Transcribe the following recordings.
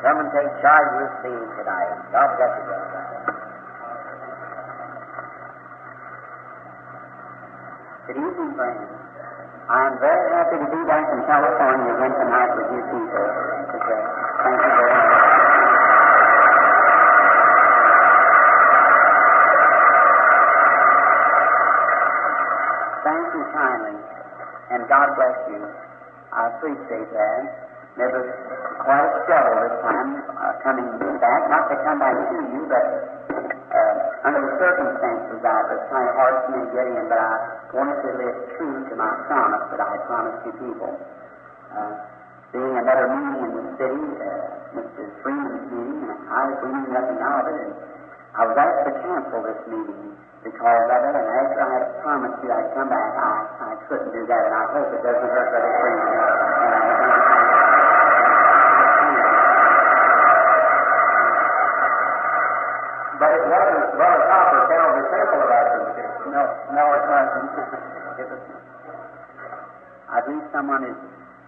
Come and take charge of this meeting tonight. God bless you. Good evening, friends. I'm very happy to be back in California again tonight with you people. Thank you very much. Thank you kindly, and God bless you. I appreciate that. Was quite a struggle this time uh, coming back, not to come back to you, but uh, under the circumstances, I was kind of hard for me to get in, but I wanted to live true to my promise that I had promised you people. Uh, being another meeting in the city, uh, Mr. Freeman's meeting, and I we knew nothing of it, and I was asked to cancel this meeting because of it, and after I had promised you I'd come back, I, I couldn't do that, and I hope it doesn't hurt Brother Freeman. But it wasn't Brother Copper telling the temple about it. No, no, it wasn't. it was, I believe someone is.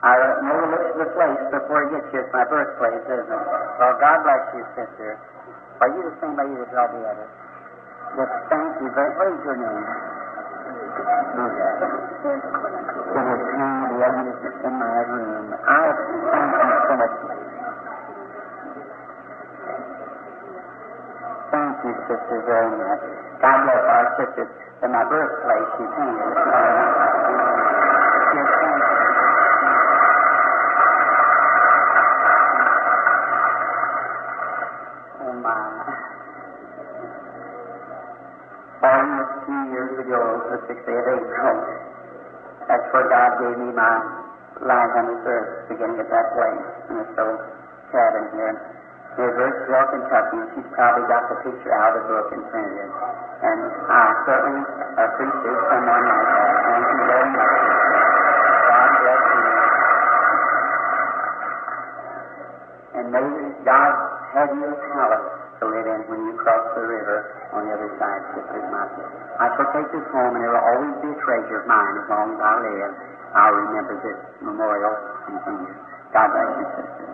I know the place before it gets here. It's my birthplace, isn't it? Well, God bless you, sister. Are you the same lady that brought the other? Yes, thank you very What is your name? It is me, the other is in my room. I thank you so much. Thank you, sister, very much. God bless our sisters. In my birthplace, painted. thank you. Oh, my. Almost two years ago, the 6th day of April, that's where God gave me my life on this earth, beginning at that place, in this old cabin here. Burkesville, Kentucky, and she's probably got the picture out of the book and printed it. And I certainly appreciate someone like that. Thank you very much. God bless you. And may God have you a palace to live in when you cross the river on the other side, sisters my I shall take this home, and it will always be a treasure of mine as long as I live. I'll remember this memorial and things. God bless you, sister.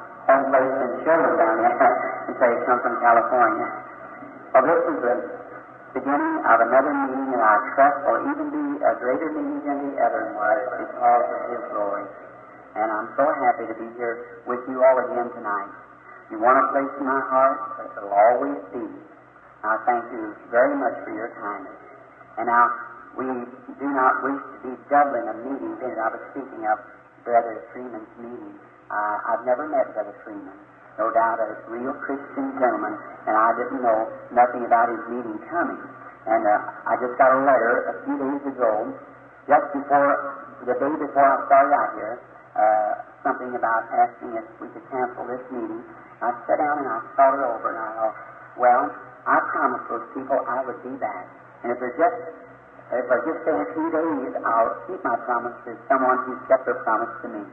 own place in Sherman down there and say, come from California. Well, this is the beginning of another meeting that I trust will even be a greater meeting than the other was because of His glory. And I'm so happy to be here with you all again tonight. You want a place in my heart, it'll always be. I thank you very much for your kindness. And now, we do not wish to be doubling a meeting that I was speaking of Brother Freeman's meeting. Uh, I've never met Brother Freeman. No doubt a real Christian gentleman, and I didn't know nothing about his meeting coming. And uh, I just got a letter a few days ago, just before, the day before I started out here, uh, something about asking if we could cancel this meeting. I sat down and I thought it over, and I thought, well, I promised those people I would be back. And if there's just if I just stay a few days, I'll keep my promise to someone who's kept their promise to me.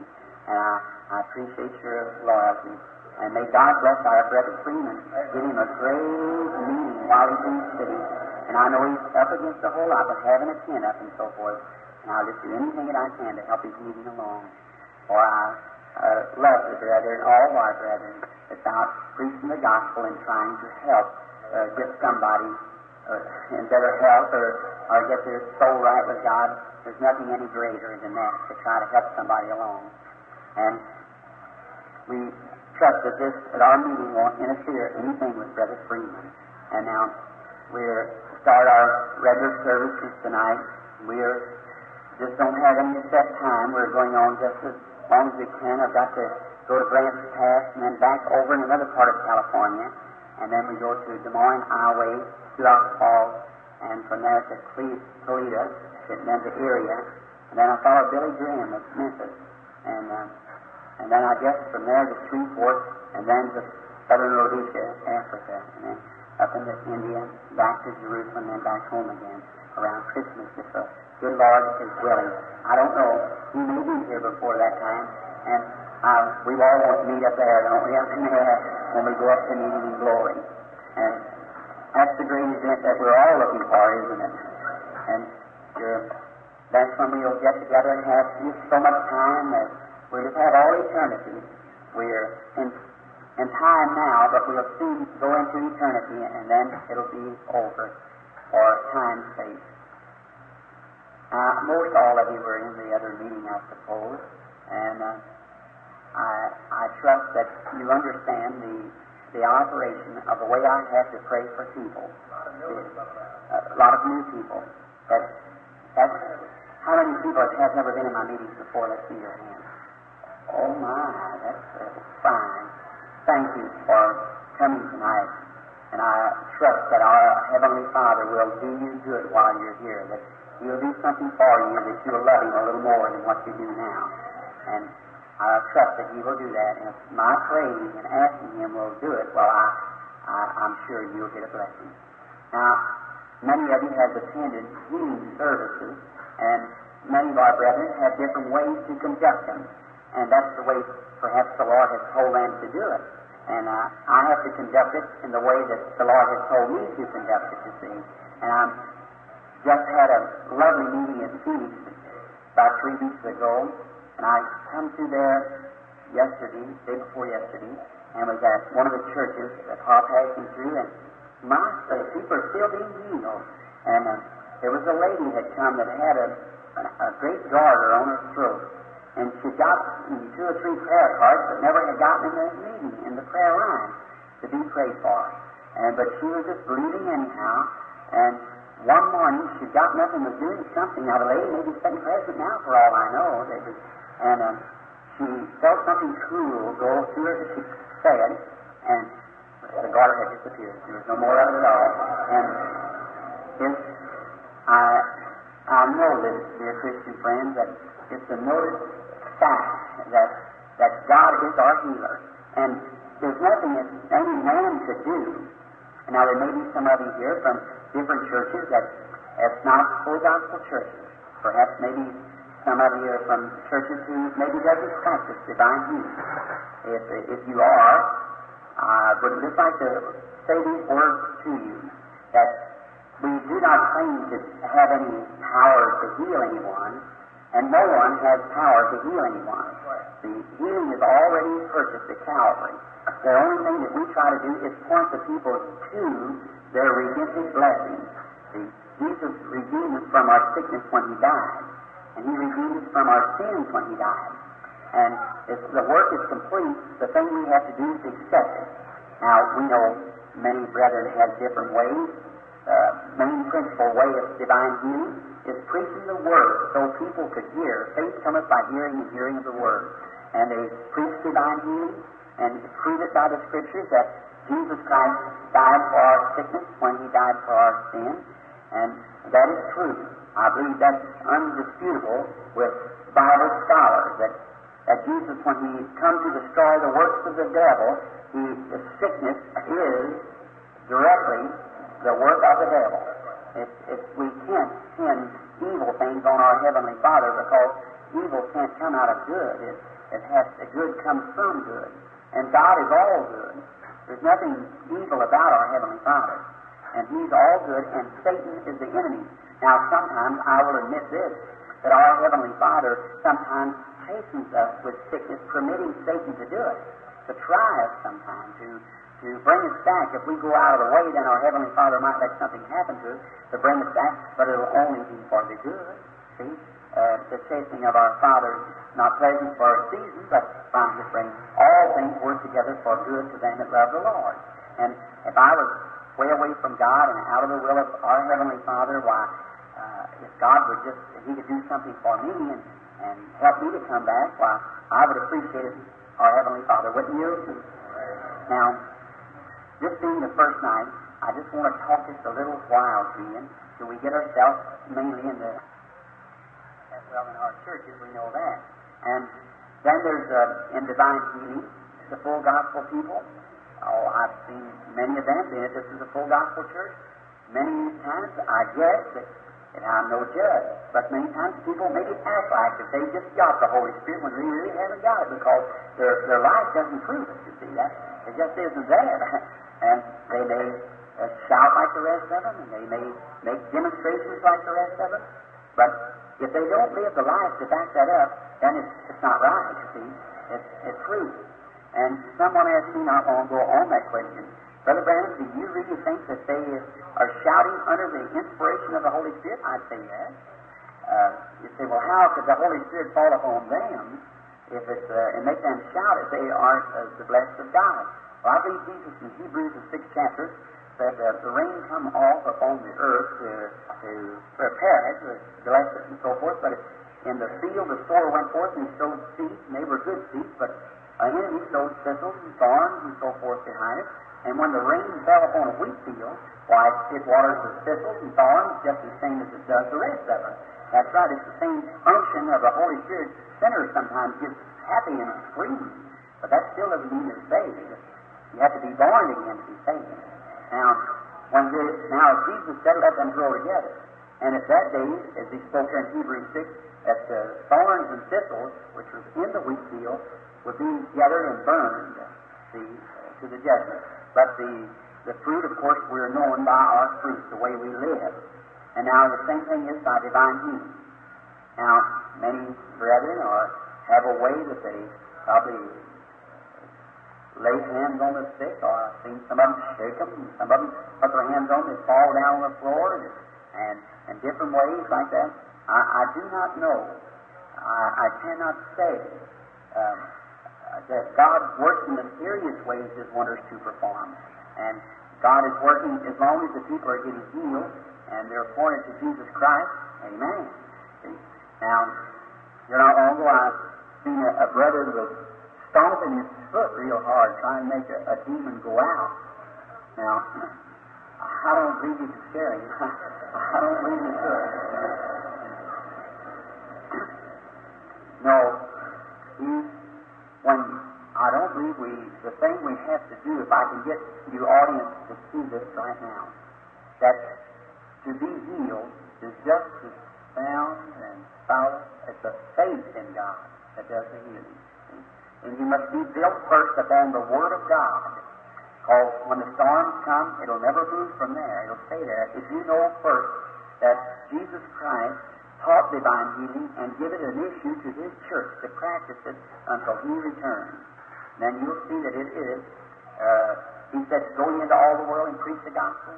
And I, I appreciate your loyalty. And may God bless our brother Freeman. Give him a great meeting while he's in the city. And I know he's up against a whole lot with having a tent up and so forth. And I'll just do anything that I can to help his meeting along. For I uh, love the brethren, all of our brethren, that's preaching the gospel and trying to help uh, get somebody uh, in better health or, or get their soul right with God. There's nothing any greater than that to try to help somebody along. And we trust that this at our meeting won't interfere anything with Brother Freeman. And now we're start our regular services tonight. We're just don't have any set time. We're going on just as long as we can. I've got to go to Branch Pass and then back over in another part of California. And then we go to Des Moines Highway, to Rock Falls, and from there to Toledo, then to Area. And then I follow Billy Graham of Memphis. And, uh, and then I guess from there to Shreveport, and then to Southern Rhodesia, Africa. And then up into India, back to Jerusalem, and back home again around Christmas, if the good Lord is willing. I don't know. He may be here before that time, and uh, we all want to meet up there, don't we? Up in there when we go up to meet Him in glory. And that's the great event that we're all looking for, isn't it? And uh, that's when we'll get together and have so much time that we'll just have all eternity. We're in in time now, but we'll soon go into eternity, and then it'll be over for time's sake. Uh, most all of you were in the other meeting, I suppose, and uh, I, I trust that you understand the the operation of the way I have to pray for people. A lot of new people. But that's, how many people have never been in my meetings before? Let's see your hand. Oh my, that's uh, fine. Thank you for coming tonight. And I trust that our Heavenly Father will do you good while you're here, that He'll do something for you, that you'll love Him a little more than what you do now. And I trust that He will do that. And my praying and asking Him will do it, well, I, I, I'm sure you'll get a blessing. Now, many of you have attended healing services, and many of our brethren have different ways to conduct them. And that's the way perhaps the Lord has told them to do it. And uh, I have to conduct it in the way that the Lord has told me to conduct it, you see. And I just had a lovely meeting in Phoenix about three weeks ago, and I come through there yesterday, day before yesterday, and was at one of the churches that Paul passing through, and my, the people are still being healed. And uh, there was a lady had come that had a, a, a great goiter on her throat. And she got two or three prayer cards, but never had gotten in the meeting, in the prayer line, to be prayed for. And but she was just believing anyhow. And one morning she got nothing, was doing something. Now the lady may be sitting present now, for all I know. They was, and um, she felt something cool go through her, she said, and the goiter had disappeared. There was no more of it at all. And I, I know this, dear Christian friends, that it's a noted fact that, that God is our healer. And there's nothing that any man could do. Now, there may be some of you here from different churches that that's not full gospel churches. Perhaps maybe some of you are from churches who maybe doesn't practice divine healing. If, if you are, I would just like to say these words to you that we do not claim to have any power to heal anyone, and no one has power to heal anyone. The healing is already purchased at Calvary. The only thing that we try to do is point the people to their redemptive blessings. See, Jesus redeemed us from our sickness when He died, and He redeemed us from our sins when He died. And if the work is complete, the thing we have to do is accept it. Now, we know many brethren have different ways. Main principal way of divine healing is preaching the Word so people could hear. Faith cometh by hearing and hearing of the Word. And they preach divine healing and prove it by the Scriptures that Jesus Christ died for our sickness when He died for our sin. And that is true. I believe that's undisputable with Bible scholars that that Jesus, when he come to destroy the works of the devil, he, the sickness is directly the work of the devil. It, it, we can't send evil things on our Heavenly Father because evil can't come out of good. It, it has good comes from good. And God is all good. There's nothing evil about our Heavenly Father. And He's all good, and Satan is the enemy. Now, sometimes I will admit this that our Heavenly Father sometimes chastens us with sickness, permitting Satan to do it, to try us sometimes, to, to bring us back. If we go out of the way, then our Heavenly Father might let something happen to us to bring us back, but it'll only be for the good. See? Uh, the chastening of our Father is not pleasant for a season, but trying to bring all things work together for good to them that love the Lord. And if I was way away from God and out of the will of our Heavenly Father, why, uh, if God would just, if He could do something for me and and help me to come back, why, I would appreciate it, our Heavenly Father, wouldn't you? Now, this being the first night, I just want to talk just a little while to you till we get ourselves mainly in the, well, in our churches, we know that. And then there's, uh, in divine healing, the full gospel people, Oh, I've seen many of them it. This is a full gospel church. Many times, I guess, that, and I'm no judge, but many times people maybe act like that they just got the Holy Spirit when they really haven't got it because their, their life doesn't prove it, you see that? It just isn't there. and they may uh, shout like the rest of them, and they may make demonstrations like the rest of them, but if they don't live the life to back that up, then it's, it's not right, you see. It's, it's true. And someone asked me not long ago on that question, Brother Branham, do you really think that they are shouting under the inspiration of the Holy Spirit? I'd say yes. Uh, you say, well, how could the Holy Spirit fall upon them if it's, uh, and make them shout if they aren't uh, the blessed of God? I believe Jesus in Hebrews, the sixth chapter, that the rain come off upon the earth to, to prepare it, to bless it, and so forth. But in the field, the sower went forth and sowed seeds, and they were good seeds, but an enemy sowed thistles and thorns and so forth behind it. And when the rain fell upon a wheat field, why, it waters the thistles and thorns just the same as it does the rest of it. That's right, it's the same unction of the Holy Spirit. Sinners sometimes get happy and free, but that still doesn't mean you're saved. You have to be born again to be saved. Now, when they, now Jesus said, let them grow together. And at that day, as he spoke in Hebrews 6, that the thorns and thistles, which was in the wheat field, would be gathered and burned see, to the judgment. But the, the fruit, of course, we're known by our fruit, the way we live. And now the same thing is by divine healing. Now, many brethren are, have a way that they probably lay hands on the sick, or I've seen some of them shake them, and some of them put their hands on them, they fall down on the floor, and, and, and different ways like that. I, I do not know. I, I cannot say um, that God works in mysterious ways His wonders to perform. And God is working as long as the people are getting healed and they're pointed to Jesus Christ. Amen. See? Now, you know, ago I've seen a, a brother that was stomping his foot real hard trying to make a, a demon go out. Now, I don't believe you could scare him. I don't believe you could. No, he, when I don't believe we, the thing we have to do, if I can get your audience to see this right now, that to be healed is just as sound and solid as the faith in God that does the healing. And you must be built first upon the Word of God. Because when the storms come, it'll never move from there. It'll stay there. If you know first that Jesus Christ taught divine healing and give it an issue to His church to practice it until He returns, then you'll see that it is. Uh, he said, Go into all the world and preach the gospel.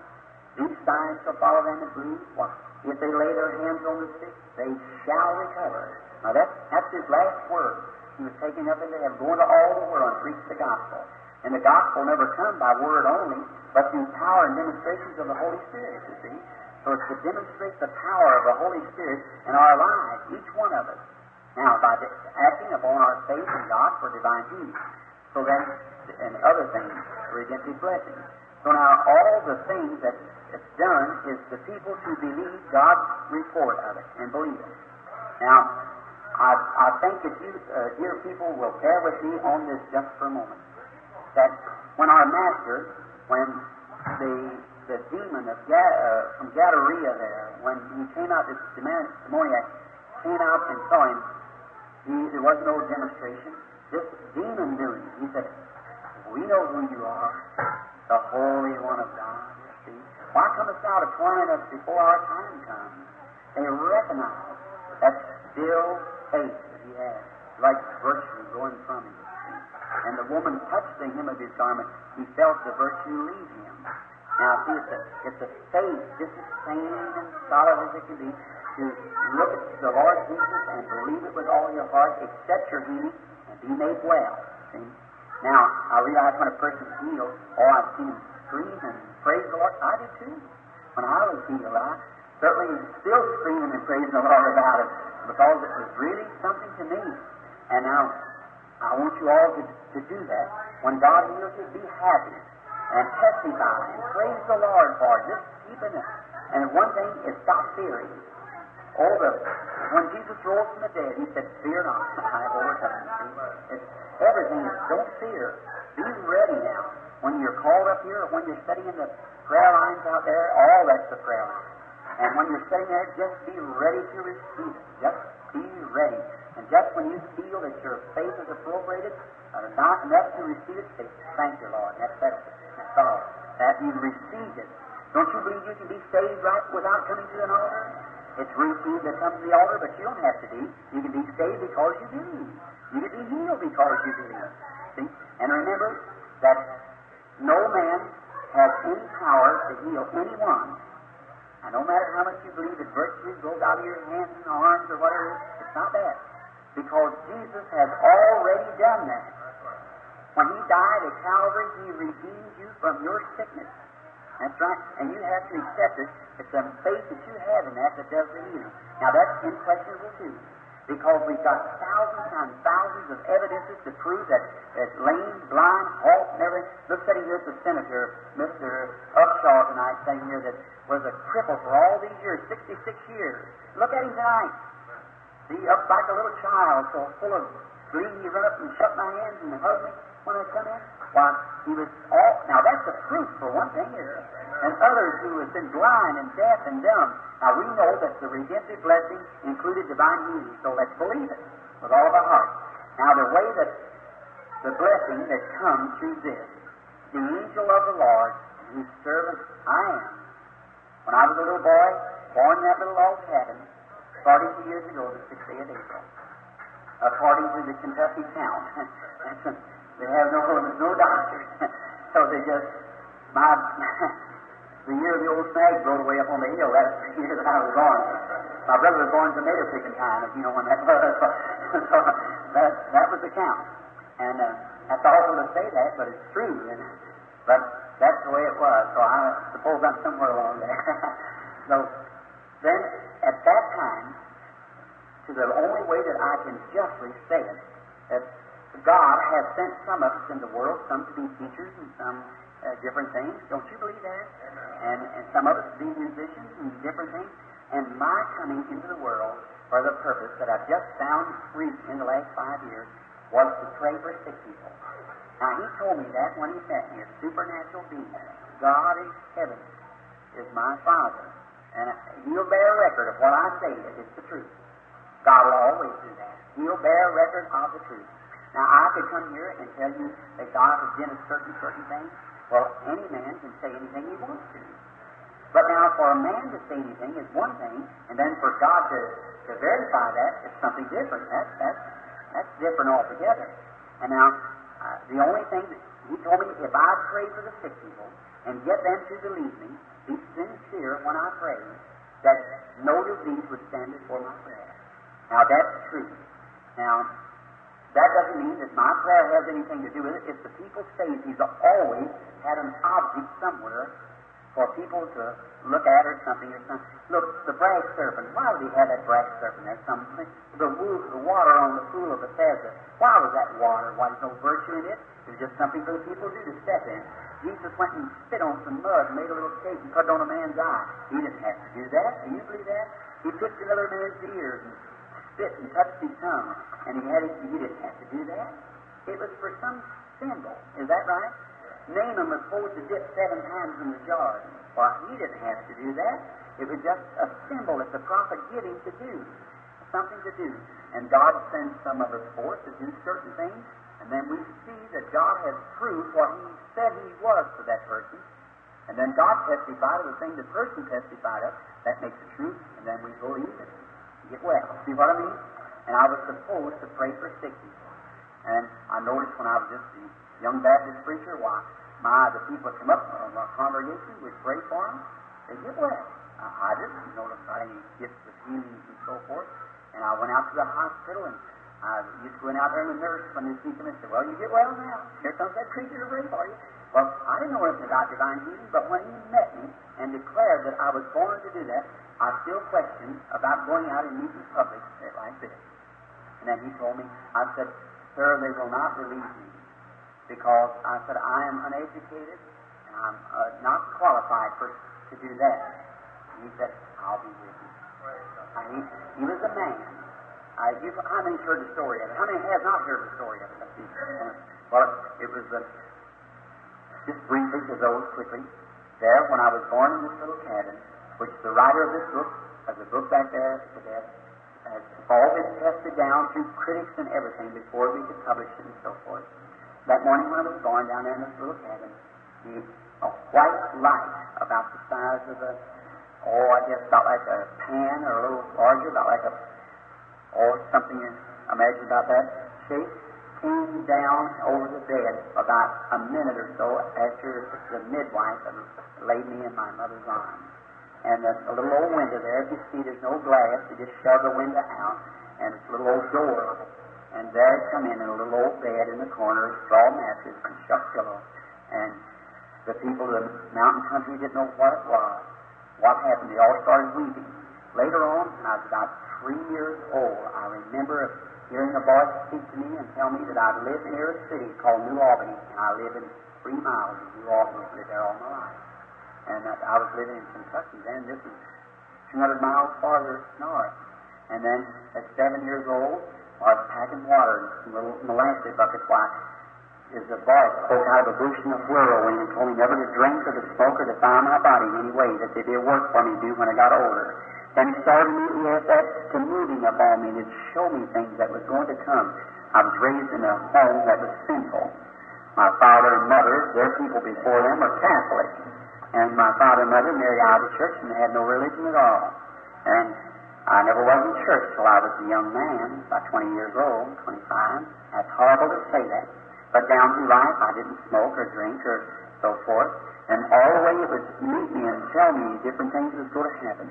These signs shall follow them that believe. Why? If they lay their hands on the sick, they shall recover. Now that's, that's his last word. He was taking up heaven, going to all the world and preach the gospel. And the gospel never come by word only, but through power and demonstrations of the Holy Spirit, you see. So it's to demonstrate the power of the Holy Spirit in our lives, each one of us. Now, by acting upon our faith in God for divine healing. So then, and other things, redemptive blessings. So now, all the things that it's done is the people to believe God's report of it and believe it. Now, I, I think that you, uh, dear people, will bear with me on this just for a moment. That when our master, when the the demon of Ga, uh, from Gadarea there, when he came out, this demoniac came out and saw him, he, there was no demonstration. This demon knew him. He said, "We know who you are, the Holy One of God." See, why comest thou to torment us before our time comes? They recognize that still faith that he had, like virtue going from him. And the woman touched the hem of his garment. He felt the virtue leave him. Now, see, it's a, it's a faith, just as sane and solid as it can be, to look at the Lord Jesus and believe it with all your heart, accept your healing, and be made well. See? Now, I realize when a person's healed, oh, I've seen him scream and praise the Lord. I did too. When I was healed, I certainly still screaming and praising the Lord about it because it was really something to me. And now, I want you all to, to do that. When God heals you, be happy and testify and praise the Lord for it. Just keep it. And one thing is stop fearing. Oh, the, when Jesus rose from the dead, he said, Fear not, I have overcome. Everything. Is don't fear. Be ready now. when you're called up here or when you're in the prayer lines out there, all that's the prayer line. And when you're sitting there, just be ready to receive it. Just be ready. And just when you feel that your faith is appropriated, or not enough to receive it, say, Thank you, Lord. That's, that's, that's all. That you've received it. Don't you believe you can be saved right without coming to an altar? It's received that comes to the altar, but you don't have to be. You can be saved because you believe. You can be healed because you believe. See? And remember that no man has any power to heal anyone. And no matter how much you believe that virtue goes out of your hands and arms or whatever, it's not that. Because Jesus has already done that. When He died at Calvary, He redeemed you from your sickness. That's right. And you have to accept it. It's the faith that you have in that that does the healing. Now, that's unquestionable, too. Because we've got thousands and thousands of evidences to prove that, that lame, blind, halt, and everything. Look sitting here at the senator, Mr. Upshaw tonight, sitting here that was a cripple for all these years, 66 years. Look at him tonight. See, up like a little child, so full of glee, he run up and shut my hands and hug me when I come in. Why, he was all, now that's the proof for one thing here. And others who have been blind and deaf and dumb. Now we know that the redemptive blessing included divine healing, so let's believe it with all of our heart. Now the way that the blessing that comes through this, the angel of the Lord, whose servant I am. When I was a little boy, born in that little log cabin, 42 years ago, the 6th day of April, according to the Kentucky count. they have no, no doctors. so they just, my, the year the old snag rode away up on the hill, that's the year that I was born. My brother was born tomato picking time, if you know when that was. so that, that was the count. And uh, that's awful to say that, but it's true. And, but that's the way it was. So I suppose I'm somewhere along there. so then, at that time, to the only way that I can justly say it, that God has sent some of us in the world, some to be teachers and some uh, different things. Don't you believe that? And, and some of us to be musicians and different things. And my coming into the world for the purpose that I've just found recent in the last five years was to pray for sick people. Now, he told me that when he sent me, a supernatural being. God in heaven is my Father. And he'll bear record of what I say if it's the truth. God will always do that. He'll bear record of the truth. Now, I could come here and tell you that God has done a certain, certain thing. Well, any man can say anything he wants to. But now, for a man to say anything is one thing, and then for God to, to verify that is something different. That's, that's, that's different altogether. And now, uh, the only thing that he told me, if I pray for the sick people and get them to believe me, be sincere when I pray, that no disease would stand before my prayer. Now, that's true. Now, that doesn't mean that my prayer has anything to do with it. If the people say he's always had an object somewhere for people to look at or something or something. Look, the brass serpent. Why would he have that brass serpent there? Something. The, the water on the pool of Bethesda. Why was that water? Why there's no virtue in it? It was just something for the people to do to step in. Jesus went and spit on some mud and made a little cake and put it on a man's eye. He didn't have to do that. Do you believe that? He picked another man's ears and spit and touched his tongue, and he had it. He didn't have to do that. It was for some symbol. Is that right? Naaman was supposed to dip seven times in the jar. Well, he didn't have to do that. It was just a symbol that the prophet gave him to do, something to do. And God sends some of us forth to do certain things, and then we see that God has proved what He said He was to that person. And then God testified of the thing the person testified of. That makes it true, and then we believe it. Get well. See what I mean? And I was supposed to pray for sick people. And I noticed when I was just a young Baptist preacher, why, my, the people that come up from our congregation would pray for them. They get well. I, I didn't notice I any gifts of healings and so forth. And I went out to the hospital and I used to go out there and the nurse when they see them and say, Well, you get well now. Here comes that preacher to pray for you. Well, I didn't know anything about divine healing, but when he met me and declared that I was born to do that, I still questioned about going out and meeting public like this. And then he told me, I said, Sir, they will not believe me because I said, I am uneducated and I'm uh, not qualified for, to do that. And he said, I'll be with you. And he, he was a man. Uh, you, how many heard the story of it? How many have not heard the story of it? Well, it was the just briefly to those quickly. There, when I was born in this little cabin, which the writer of this book, of the book back there, that has all been tested down through critics and everything before we could publish it and so forth. That morning when I was born down there in this little cabin, the, a white light about the size of a, oh, I guess about like a pan or a little larger, about like a, or something, imagine about that shape, came down over the bed about a minute or so after the midwife laid me in my mother's arms. And a, a little old window there, you see, there's no glass. You just shove the window out, and it's a little old door. And there it come in in a little old bed in the corner, straw mattress and shuck pillow. And the people of the mountain country didn't know what it was. What happened? They all started weeping. Later on, when I was about three years old, I remember hearing a voice speak to me and tell me that I'd lived near a city called New Albany, and I live in three miles of New Albany. I've lived there all my life. And that I was living in Kentucky then. This is 200 miles farther north. And then at seven years old, I was packing water in little molasses buckets. Why? Is a voice spoke out of a in a whirlwind and told me never to drink or to smoke or to foul my body in any way, that they did work for me to do when I got older. Then he started immediately after that to moving upon me to show me things that was going to come. I was raised in a home that was sinful. My father and mother, their people before them, were Catholic. And my father and mother married out of church and had no religion at all. And I never was in church till I was a young man, about 20 years old, 25. That's horrible to say that. But down through life, I didn't smoke or drink or so forth. And all the way it would meet me and tell me different things was going to happen.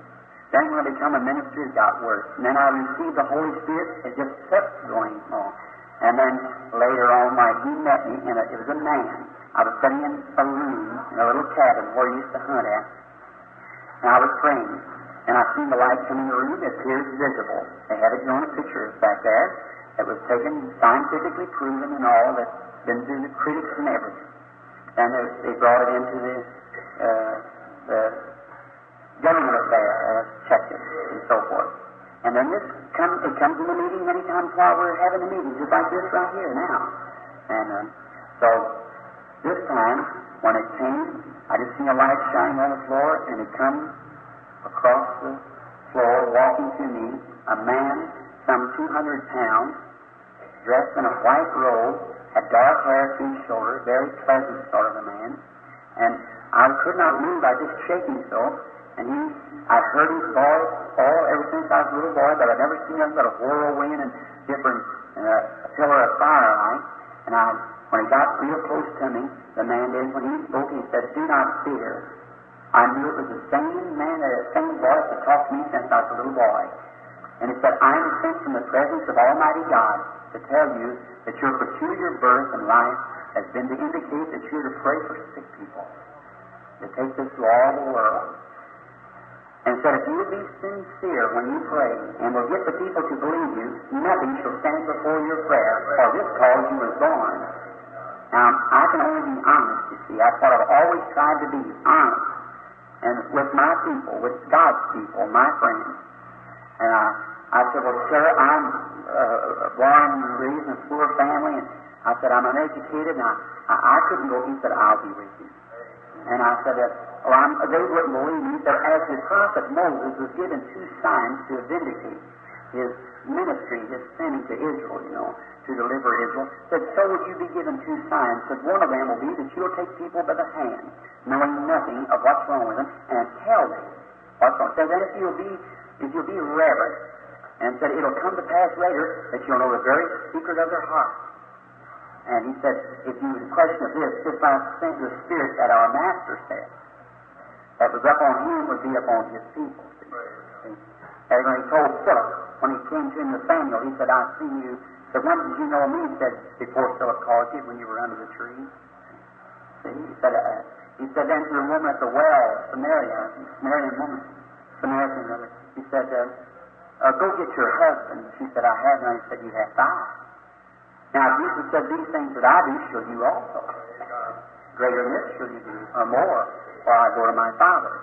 Then when I become a minister, it got worse. And then I received the Holy Spirit, it just kept going on. And then later on, when he met me, and it was a man. I was sitting in a room in a little cabin where he used to hunt at. And I was praying. And I seen the light come in the room, it appears visible. They had it on a picture back there. It was taken, scientifically proven and all, that's been through the critics and everything. And they, they brought it into the, uh, the government affair, uh, checked it, and so forth. And then this comes, it comes in the meeting many times while we're having a meeting, just like this right here now. And uh, so this time, when it came, I just seen a light shining on the floor, and it come across the floor, walking to me, a man some 200 pounds, dressed in a white robe, had dark hair to his shoulder, very pleasant sort of a man. And I could not move, I just shaking so. And he, I heard his voice all ever since I was a little boy, but I'd never seen nothing but a whirlwind and different uh, a pillar of firelight. And I, when he got real close to me, the man did. When he spoke, he said, "Do not fear." I knew it was the same man, the same voice that talked to me since I was a little boy. And he said, "I am sent from the presence of Almighty God to tell you that your peculiar birth and life has been to indicate that you're to pray for sick people, to take this to all the world." And said, if you be sincere when you pray, and will get the people to believe you, nothing shall stand before your prayer, for this cause you was born. Now, I can only be honest, you see. That's what I've always tried to be, honest. And with my people, with God's people, my friends. And I, I said, well, sir, I'm uh, born and raised in a poor family, and I said, I'm uneducated, and I, I, I couldn't go. He said, I'll be with you. And I said, well, I'm, they wouldn't believe me, but as the prophet Moses was given two signs to vindicate his ministry, his sending to Israel, you know, to deliver Israel, said, so would you be given two signs. Said, one of them will be that you'll take people by the hand, knowing nothing of what's wrong with them, and tell them what's wrong. Said, then if you'll be, if you'll be reverent, and said, it'll come to pass later that you'll know the very secret of their heart. And he said, if you would question of this, just like the Spirit that our Master said, that was up on him would be upon his people. See? And when he told Philip, when he came to him Nathaniel, he said, I've seen you. So when did you know me? He said, before Philip called you, when you were under the tree. See? He said, uh, he said then to the woman at the well, Samaria, Samaritan woman, Samaritan rather, he said, uh, uh, go get your husband. She said, I have none. He said, you have five. Now, Jesus said, These things that I do shall you also. Greater than this shall you do, or more, for I go to my Father.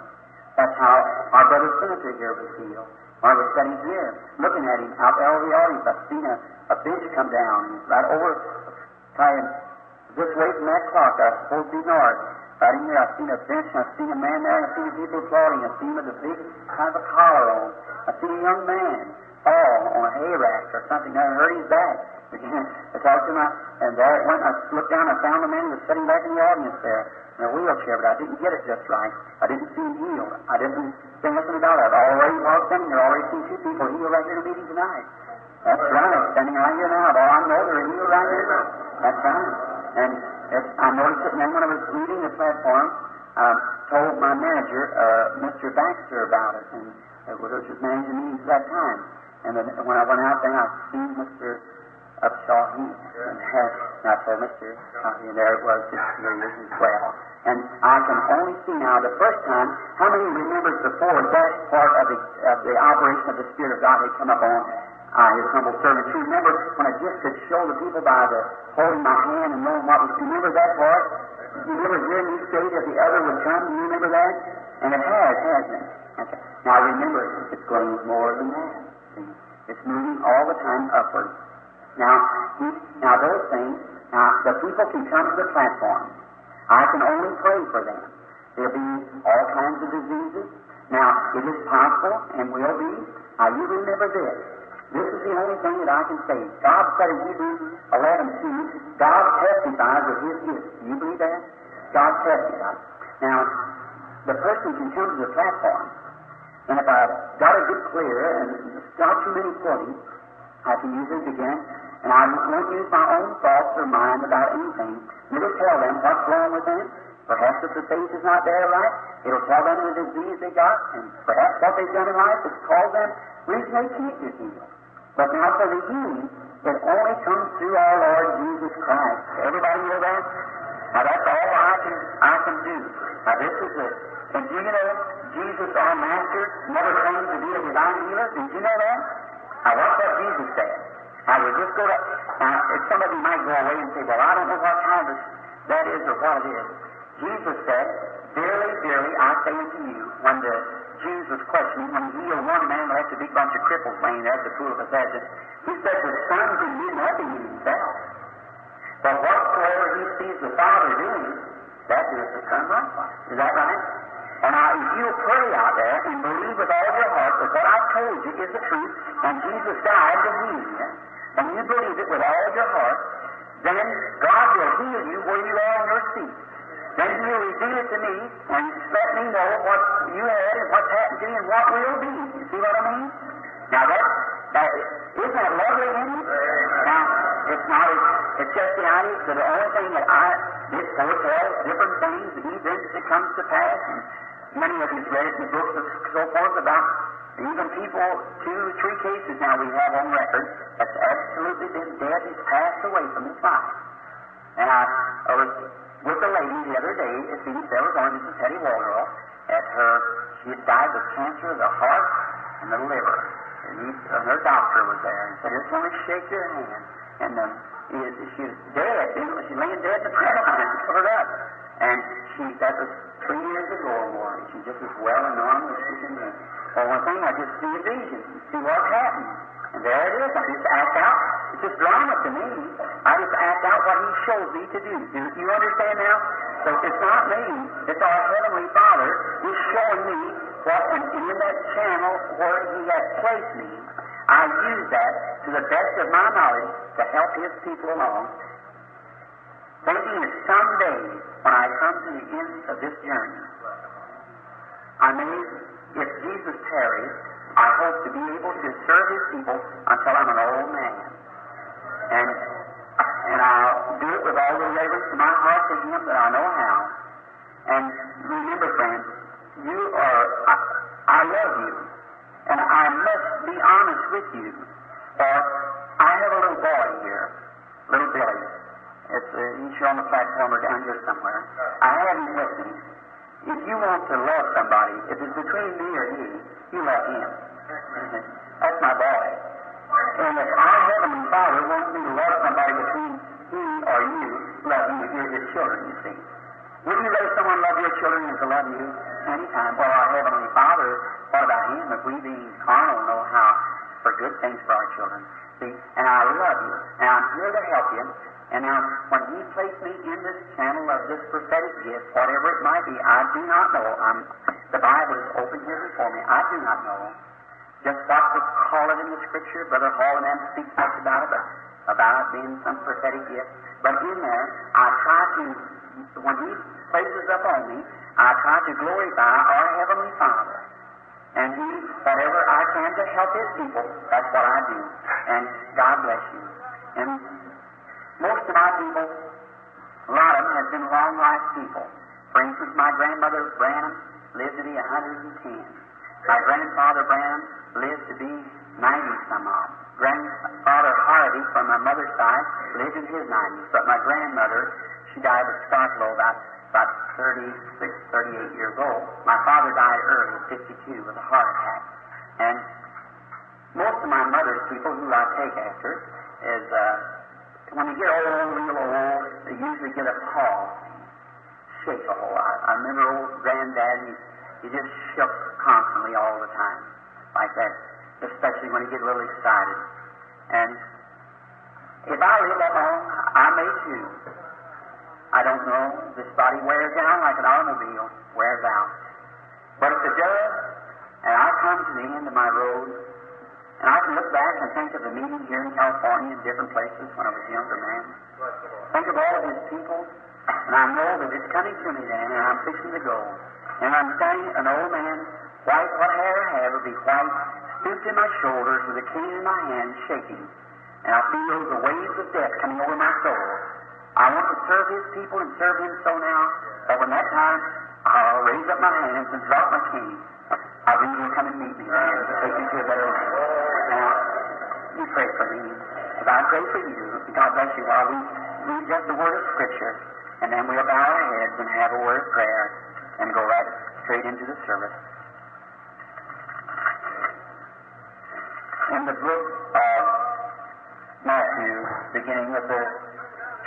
That's how our brother Senator here was healed. I was sitting here, looking at him out there over the audience, I've seen a, a bench come down, right over, trying, this way from that clock, I was supposed north. Right in here, I seen a bench, and I seen a man there, and I seen people applauding. I seen him with a big kind of a collar on. I seen a young man fall on a hay rack or something there and hurt his back. Began to talk to him, and there it went. I looked down, I found the man who was sitting back in the audience there in a wheelchair, but I didn't get it just right. I didn't see him healed. I didn't say nothing about it. I've already walked in here, already seen two people healed right here in the meeting tonight. That's right, standing right here now. Well, I know they're healed right here. That's right. And it's, I noticed it then when I was leaving the platform. I told my manager, uh, Mr. Baxter, about it, and it was just managing meetings at that time. And then when I went out there, I seen Mr. Upshaw here, and, had, and I told Mr. There it was, just as well. And I can only see now, the first time, how many remembers before that part of the, of the operation of the Spirit of God had come up on uh, his humble servant. You remember when I just could show the people by the holding my hand and knowing what was. You remember that part? You remember hearing me say that the other would come? You remember that? And it has, hasn't it? Okay. Now remember, it's going more than that. It's moving all the time upward. Now, now those things. Now the people can come to the platform. I can only pray for them. There'll be all kinds of diseases. Now, it is possible and will be. Now, you remember this. This is the only thing that I can say. God said in Hebrews 11 2, God testifies of His gifts. Do you believe that? God testifies. Now, the person can come to the platform, and if I've got a good clear and not too many points, I can usually begin, and I won't use my own thoughts or mind about anything. It'll tell them what's wrong with them. Perhaps if the faith is not there right, it'll tell them the disease they got, and perhaps what they've done in life has caused them reason they can't get healed. But now for the healing, it only comes through our Lord Jesus Christ. Everybody hear that? Now that's all I can I can do. Now this is it. And do you know Jesus, our Master, never claimed to be a divine healer? Did you know that? Now watch what Jesus said. Now we just go to now if somebody might go away and say, Well, I don't know what kind of that is or what it is. Jesus said, Verily, verily, I say unto you, when the Jews was questioning, when he healed one man left a big bunch of cripples laying there at the pool of Bethesda, he said, The Son can do nothing in himself. But whatsoever he sees the Father doing, that doeth the Son likewise. Is that right? And now, if you pray out there and believe with all your heart that what I've told you is the truth, and Jesus died to heal you, and you believe it with all your heart, then God will heal you where you are in your seat. Then He'll reveal it to me and let me know what you had and what's happened to you and what will be. You see what I mean? Now that, that isn't that lovely in you? Now it's not. It's, it's just the idea that the only thing that I this foretells different things, events that comes to pass, and many of you've read it in the books and so forth about even people. Two, three cases now we have on record that's absolutely been dead and passed away from his life. And I, I was with a lady the other day at Phoenix, Arizona, Mrs. Hattie Waldrop, at her, she had died with cancer of the heart and the liver. And, he, and her doctor was there and said, just want to shake your hand. And um, he, she was dead. You know, she laying dead in the prayer line, covered up. And she, that was three years ago or more. And she just as well and normal as she one thing, I just see a vision, see what happened. And there it is. I just act out. It's just drama to me. I just act out what He shows me to do. Do you understand now? So it's not me. It's our Heavenly Father who's showing me what, and in that channel where He has placed me, I use that to the best of my knowledge to help His people along. Thinking that someday, when I come to the end of this journey, I may, if Jesus tarries, I hope to be able to serve His people until I'm an old man. And and I'll do it with all the reverence in my heart to Him that I know how. And remember, friends, you are, I, I love you. And I must be honest with you. For I have a little boy here, little Billy. It's, uh, he's here on the platform or down here somewhere. I have him with me. If you want to love somebody, if it's between me or he, you love him. That's my boy. And if our Heavenly Father wants me to love somebody between he or you, love you if you're his children, you see. Would you rather someone love your children than to love you anytime? Well, our Heavenly Father, what about him? If we being carnal know how for good things for our children. See, and I love you. And I'm here to help you. And now, when he place me in this channel of this prophetic gift, whatever it might be, I do not know. I'm, the Bible is open here before me. I do not know just what to call it in the Scripture. Brother Hall and them speak much about it, about it being some prophetic gift. But in there, I try to, when He places up on me, I try to glorify our Heavenly Father. And He, whatever I can to help His people, that's what I do. And God bless you. And most of my people, a lot of them have been long life people. For instance, my grandmother Branham lived to be 110. My grandfather Branham lived to be 90 some odd. Grandfather Harvey from my mother's side lived in his 90s, but my grandmother, she died of Scarflow about, about 36, 38 years old. My father died early, at 52, with a heart attack. And most of my mother's people who I take after is, uh, when you get old, real old, they usually get a pause, shake a whole lot. I remember old granddad, he, he just shook constantly all the time, like that, especially when he get a little excited. And if I live that long, I may too. I don't know. This body wears down like an automobile wears out. But if it does, and I come to the end of my road, and I can look back and think of the meeting here in California and different places when I was a younger man. Think of all of his people, and I know that it's coming to me then, and I'm fixing to go. And I'm standing, an old man, white, what hair I have will be white, stooped in my shoulders with a cane in my hand, shaking. And I feel the waves of death coming over my soul. I want to serve his people and serve him so now, but when that time, I'll raise up my hands and drop my cane. I believe you'll come and meet me to take me to a better life. Now, you pray for me. As I pray for you, God bless you while we read just the word of Scripture, and then we'll bow our heads and have a word of prayer and go right straight into the service. In the book of Matthew, beginning with the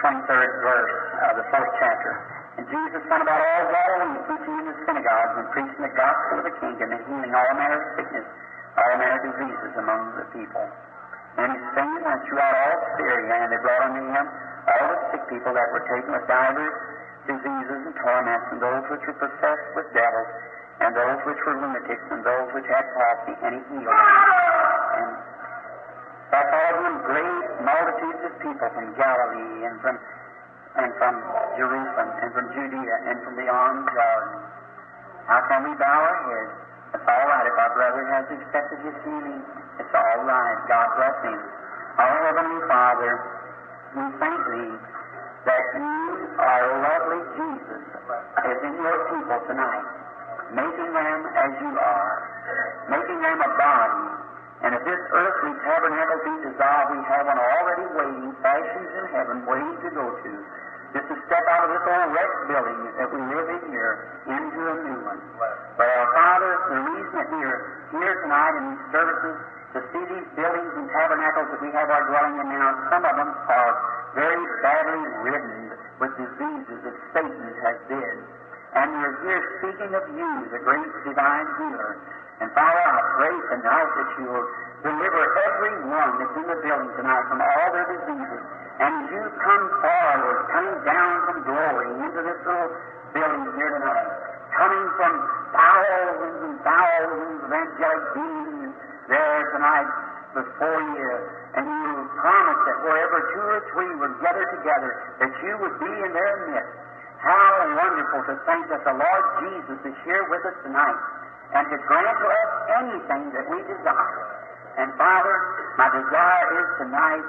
23rd verse of the fourth chapter, and Jesus went about all Galilee, preaching in the synagogues and preaching the gospel of the kingdom and healing all manner of sickness, all manner of diseases among the people. And his fame went throughout all Syria, and they brought unto him all the sick people that were taken with divers diseases and torments, and those which were possessed with devils, and those which were lunatics, and those which had palsy, and he healed them. And followed him great multitudes of people from Galilee and from and from Jerusalem and from Judea and from beyond Jordan. How can we bow our heads? It's all right if our brother has accepted his healing. It's all right. God bless him. Our Heavenly Father, we thank Thee that You, our lovely Jesus, is in Your people tonight, making them as You are, making them a body. And if this earthly tabernacle be dissolved, we have one already waiting, fashioned in heaven, waiting to go to. Just to step out of this old wrecked building that we live in here into a new one. But our Father, the reason that we are here tonight in these services to see these buildings and tabernacles that we have our dwelling in now, some of them are very badly ridden with diseases that Satan has did. And we're here speaking of you, the great divine healer. And Father, I pray tonight that you will deliver every one that's in the building tonight from all their diseases. And you come forward, coming down from glory into this little building here tonight, coming from thousands and thousands of angelic beings there tonight before you, and you promise that wherever two or three would gather together, that you would be in their midst. How wonderful to think that the Lord Jesus is here with us tonight and to grant to us anything that we desire. And Father, my desire is tonight,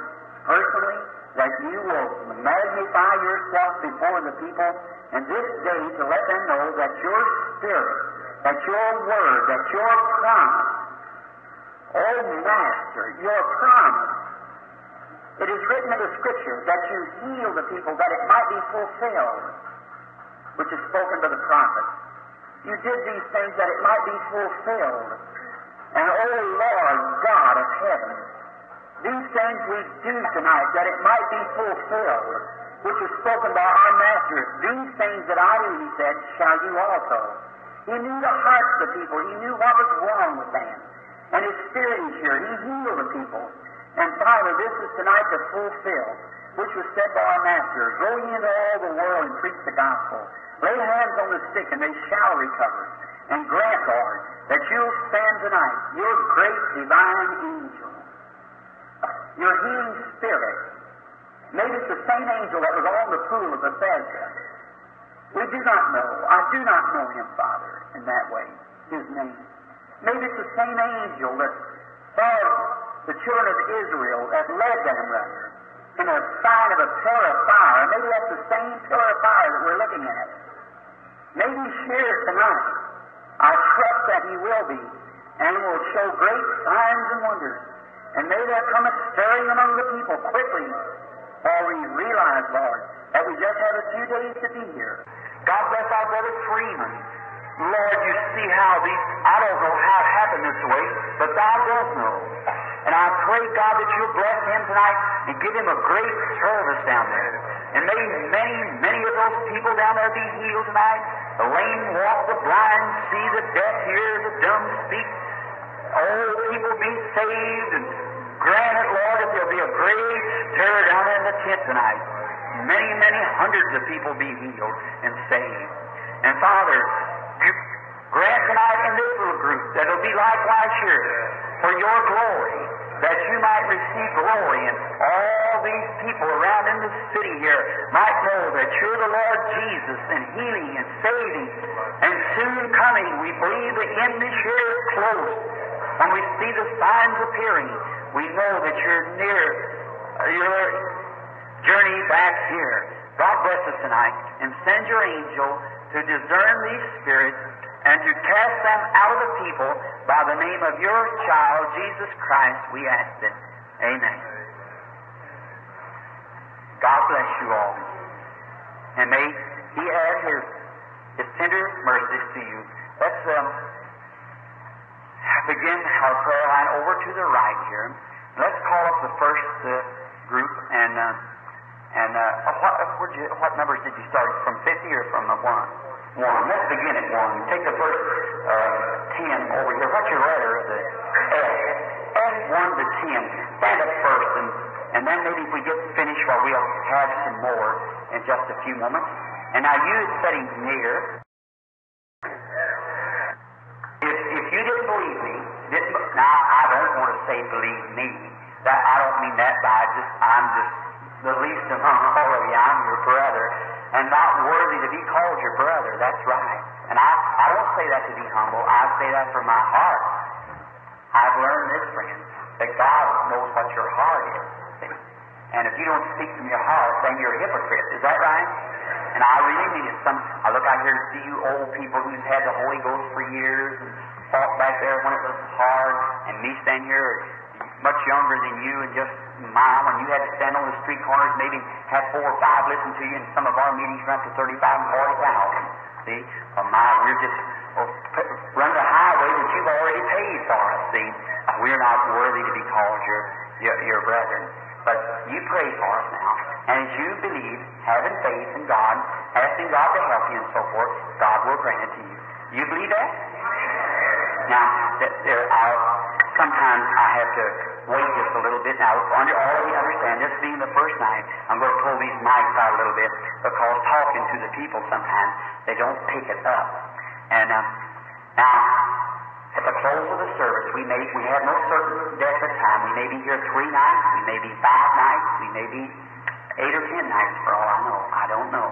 personally, that you will magnify yourself before the people, and this day to let them know that your Spirit, that your Word, that your promise, oh Master, your promise, it is written in the Scripture that you heal the people that it might be fulfilled, which is spoken by the prophet. You did these things that it might be fulfilled. And, oh Lord God of heaven, these things we do tonight that it might be fulfilled, which is spoken by our Master. These things that I do, he said, shall you also. He knew the hearts of the people. He knew what was wrong with them. And His Spirit is here. He healed the people. And Father, this is tonight to fulfill which was said by our Master, Go ye into all the world and preach the gospel. Lay hands on the sick, and they shall recover. And grant, Lord, that you'll stand tonight, your great divine angel, your healing spirit. Maybe it's the same angel that was on the pool of Bethesda. We do not know. I do not know him, Father, in that way, his name. Maybe it's the same angel that saw the children of Israel, that led them, rather, in a sign of a pillar of fire. Maybe that's the same pillar of fire that we're looking at. Maybe he's here tonight. I trust that he will be, and will show great signs and wonders. And may there come a stirring among the people quickly, for we realize, Lord, that we just have a few days to be here. God bless our brother Freeman. Lord, you see how these, I don't know how it happened this way, but thou dost know. And I pray, God, that you'll bless him tonight and give him a great service down there. And may many, many of those people down there be healed tonight. The lame walk, the blind see, the deaf hear, the dumb speak. Old people be saved. And grant it, Lord, that there'll be a great stir down there in the tent tonight. Many, many hundreds of people be healed and saved. And Father, grant tonight in this little group that it'll be likewise here for your glory, that you might receive glory, and all these people around in the city here might know that you're the Lord Jesus and healing and saving and soon coming. We believe the end this year is close. When we see the signs appearing, we know that you're near uh, your journey back here. God bless us tonight and send your angel to discern these spirits and to cast them out of the people by the name of your child, Jesus Christ, we ask it. Amen. God bless you all. And may He add His, His tender mercies to you. Let's um, begin our prayer line over to the right here. Let's call up the first uh, group and uh, and uh, what, what numbers did you start from 50 or from the one? One. Let's begin at one. Take the first uh, ten over here. What's your letter of the F? F one to ten. Stand up first, and and then maybe if we get finished, well, we'll have some more in just a few moments. And now you sitting near. If if you didn't believe me, didn't, now I don't want to say believe me. That I don't mean that by just I'm just the least among all of you. I'm your brother, and not worthy to be called your brother. That's right. And I, I don't say that to be humble. I say that from my heart. I've learned this, friend, that God knows what your heart is. And if you don't speak from your heart, then you're a hypocrite. Is that right? And I really mean it. Some I look out here and see you old people who's had the Holy Ghost for years and fought back there when it was hard, and me stand here much younger than you and just mile, when you had to stand on the street corners, maybe have four or five listen to you, and some of our meetings run to 35 and 40,000. See? Well, my, we're just well, run the highway that you've already paid for us, see? We're not worthy to be called your, your, your brethren. But you pray for us now, and as you believe, having faith in God, asking God to help you and so forth, God will grant it to you. You believe that? Now, there are sometimes I have to wait just a little bit. Now, under all of you understand, this being the first night, I'm going to pull these mics out a little bit because talking to the people sometimes they don't pick it up. And uh, now, at the close of the service, we may we have no certain definite time. We may be here three nights, we may be five nights, we may be eight or ten nights for all I know. I don't know.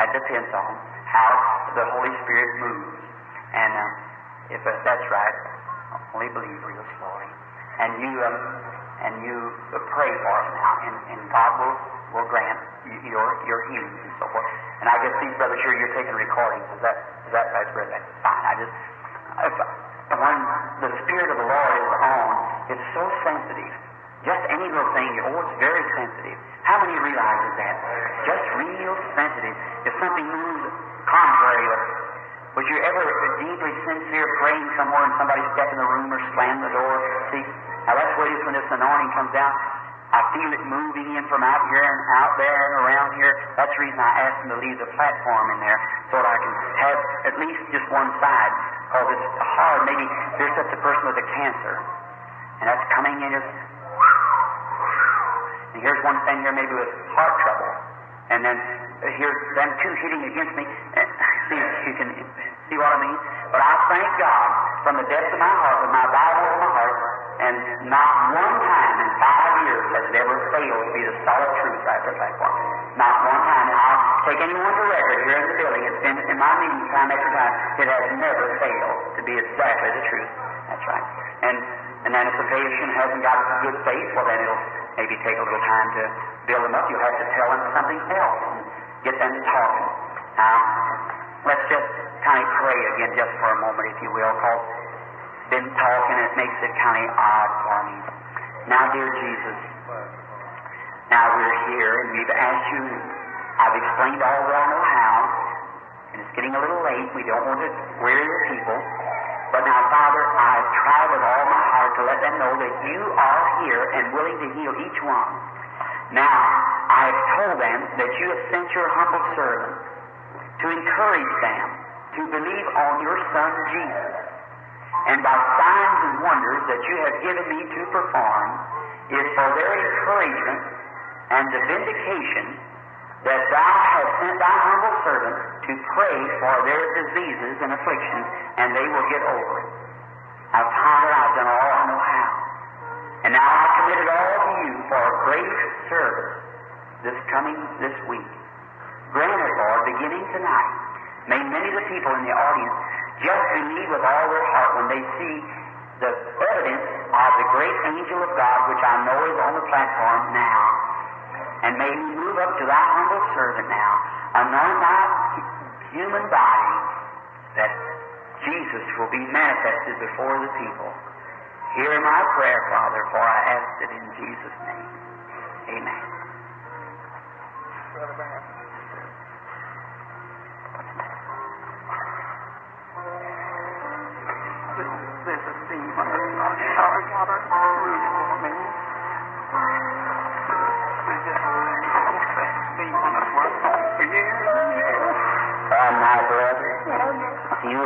That depends on how the Holy Spirit moves. And uh, if that's right, only believe real slowly. And you um, and you pray for us now, and, and God will, will grant your your healing and so forth. And I guess these brothers here, you're taking recordings. Is that is that right, brother? Fine. I just if, when the Spirit of the Lord is on, it's so sensitive. Just any little thing, oh, it's very sensitive. How many realizes that? Just real sensitive. If something moves contrary was you ever deeply sincere praying somewhere and somebody step in the room or slam the door? See, now that's what it is when this anointing comes down. I feel it moving in from out here and out there and around here. That's the reason I asked them to leave the platform in there so that I can have at least just one side. Because it's hard. Maybe there's such a person with a cancer. And that's coming in just. And here's one thing here, maybe with heart trouble. And then uh, here's them two hitting against me. Uh, see, you can see what I mean? But I thank God from the depths of my heart, with my Bible in my heart, and not one time in five years has it ever failed to be the solid truth right there platform. Not one time. I'll take anyone to record here in the building. It's been in my meetings time after time. It has never failed to be exactly the truth. That's right. And and then if the patient hasn't got good faith, well then it'll maybe take a little time to build them up. You'll have to tell them something else and get them talking. Now, let's just kind of pray again just for a moment, if you will, because been talking, it makes it kind of odd for me. Now, dear Jesus, now we're here and we've asked you, I've explained all that I know how, and it's getting a little late. We don't want to weary the people. But now, Father, I try with all my heart to let them know that you are here and willing to heal each one. Now, I have told them that you have sent your humble servant to encourage them to believe on your Son Jesus. And by signs and wonders that you have given me to perform is for their encouragement and the vindication that thou hast sent thy humble servant to pray for their diseases and afflictions, and they will get over it. Now, Father, I've done all I know how. And now I commit it all to you for a great service this coming this week. Grant it, Lord, beginning tonight. May many of the people in the audience just believe with all their heart when they see the evidence of the great angel of God, which I know is on the platform now. And may he move up to thy humble servant now, anoint thy human body, that Jesus will be manifested before the people. Hear my prayer, Father, for I ask it in Jesus' name. Amen. This is the for me. This is the you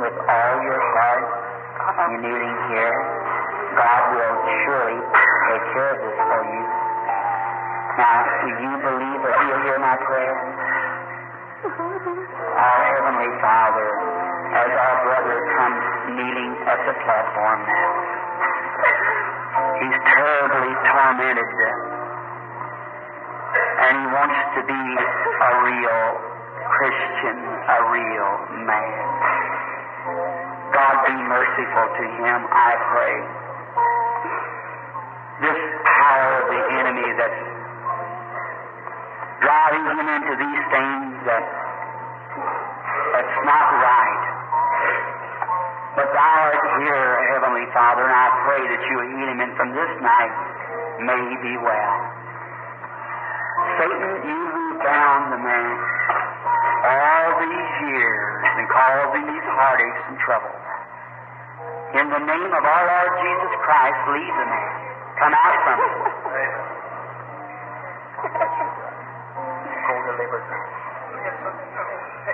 with all your heart, you God will surely take care of this for you. Now, do you believe that He'll hear my prayer? Our Heavenly Father, as our brother comes kneeling at the platform now, he's terribly tormented, and he wants to be a real Christian, a real man. God be merciful to him, I pray. This power of the enemy that's him into these things that that's not right. But thou art here, Heavenly Father, and I pray that you will heal him, and from this night may he be well. Satan, you who bound the man all these years and caused him these heartaches and troubles. In the name of our Lord Jesus Christ, leave the man. Come out from him. います。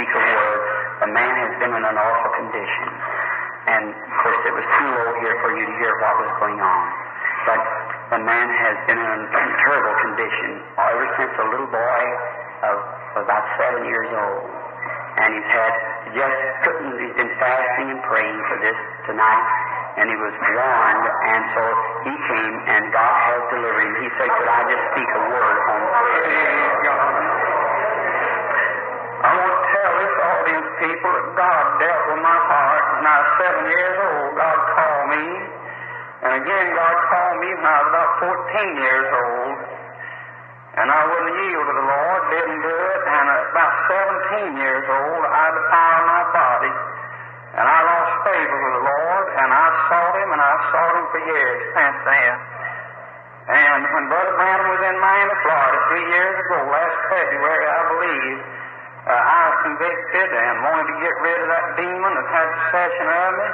Speak a word. The man has been in an awful condition. And, of course, it was too low here for you to hear what was going on. But the man has been in a terrible condition ever since a little boy of about seven years old. And he's had just couldn't, he's been fasting and praying for this tonight. And he was warned, and so he came, and God has delivered him. He said, Could I just speak a word on I want to tell this audience people that God dealt with my heart when I was seven years old. God called me. And again, God called me when I was about 14 years old. And I wouldn't yield to the Lord, didn't do it. And at about 17 years old, I defiled my body. And I lost favor with the Lord, and I sought Him, and I sought Him for years since then. And when Brother Branham was in Miami, Florida, three years ago, last February, I believe, uh, I was convicted and wanted to get rid of that demon that had possession of me.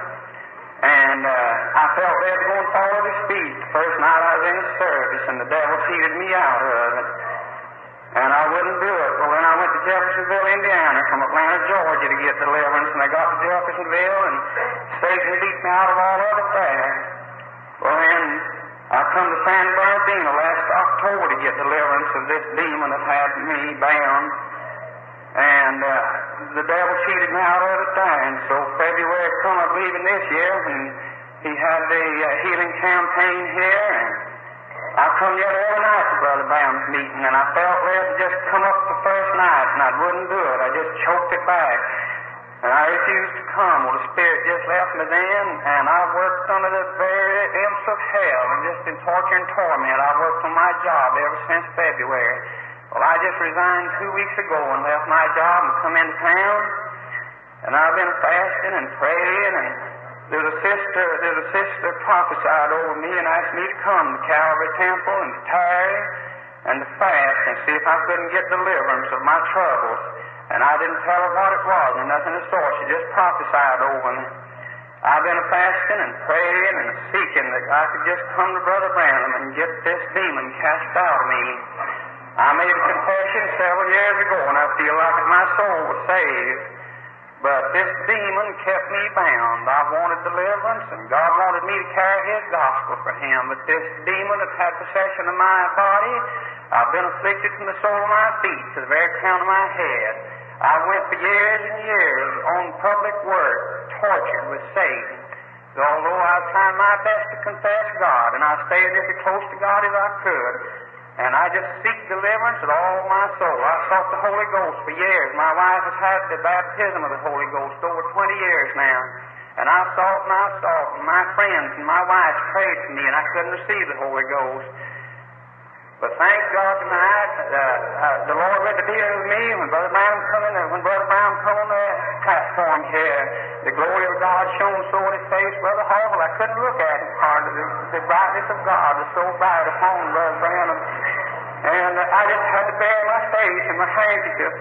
And uh, I felt ready to go and follow his feet the first night I was in service, and the devil cheated me out of it. And I wouldn't do it. Well, then I went to Jeffersonville, Indiana, from Atlanta, Georgia, to get deliverance, and I got to Jeffersonville, and Satan beat me out of all of it. Well, then I come to San Bernardino last October to get deliverance of this demon that had me bound. And uh, the devil cheated me out of it there. And so February come, I believe, in this year, and he had the uh, healing campaign here. And I come here every night to Brother Brown's meeting, and I felt led to just come up the first night, and I wouldn't do it. I just choked it back. And I refused to come. Well, the Spirit just left me then, and I worked under the very imps of hell and just in torture and torment. I worked on my job ever since February. Well, I just resigned two weeks ago and left my job and come into town. And I've been fasting and praying, and there's a sister, there's a sister prophesied over me and asked me to come to Calvary Temple and to tarry and to fast and see if I couldn't get deliverance of my troubles. And I didn't tell her what it was or nothing of the sort. She just prophesied over me. I've been fasting and praying and seeking that I could just come to Brother Branham and get this demon cast out of me. I made a confession several years ago, and I feel like my soul was saved. But this demon kept me bound. I wanted deliverance, and God wanted me to carry His gospel for Him. But this demon that had possession of my body, I've been afflicted from the sole of my feet to the very crown of my head. I went for years and years on public work, tortured with Satan. Although I tried my best to confess God, and I stayed as close to God as I could, and I just seek deliverance with all my soul. I've sought the Holy Ghost for years. My wife has had the baptism of the Holy Ghost over 20 years now. And I sought and I sought, and my friends and my wife prayed for me, and I couldn't receive the Holy Ghost. But thank God tonight, uh, uh, the Lord the dealing with me when Brother Brown come in, when Brother Brown come on the platform here. The glory of God shone so in his face, Brother Harville, I couldn't look at him hardly. The, the brightness of God was so bright upon Brother Brown. And uh, I just had to bury my face in my handkerchief.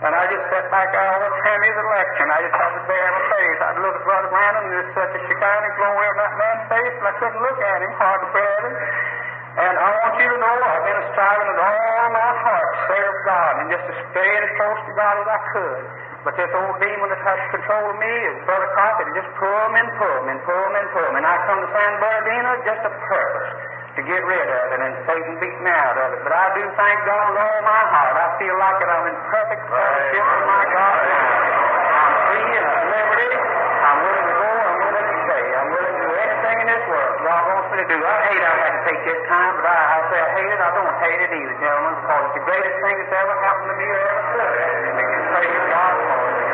And I just sat back there all the he was. I just had to bury my face. I'd look at Brother Branham, and there's such a Shekinah glory on that man's face, and I couldn't look at him, hard to bear him. And I want you to know I've been striving with all my heart to serve God and just to stay as close to God as I could. But this old demon that has control of me is Brother Crockett, and just pull him and pull him and pull him and pull him. And I come to San Bernardino just a purpose to get rid of it, and Satan beat me out of it. But I do thank God with all my heart. I feel like that I'm in perfect fellowship with my God now. I'm free and at liberty. I'm willing to go. I'm willing to do in this world God wants me to do. I hate I had to take this time, but I, I say I hate it. I don't hate it either, gentlemen, because it's the greatest thing that's ever happened to me or ever could. And praise God for it.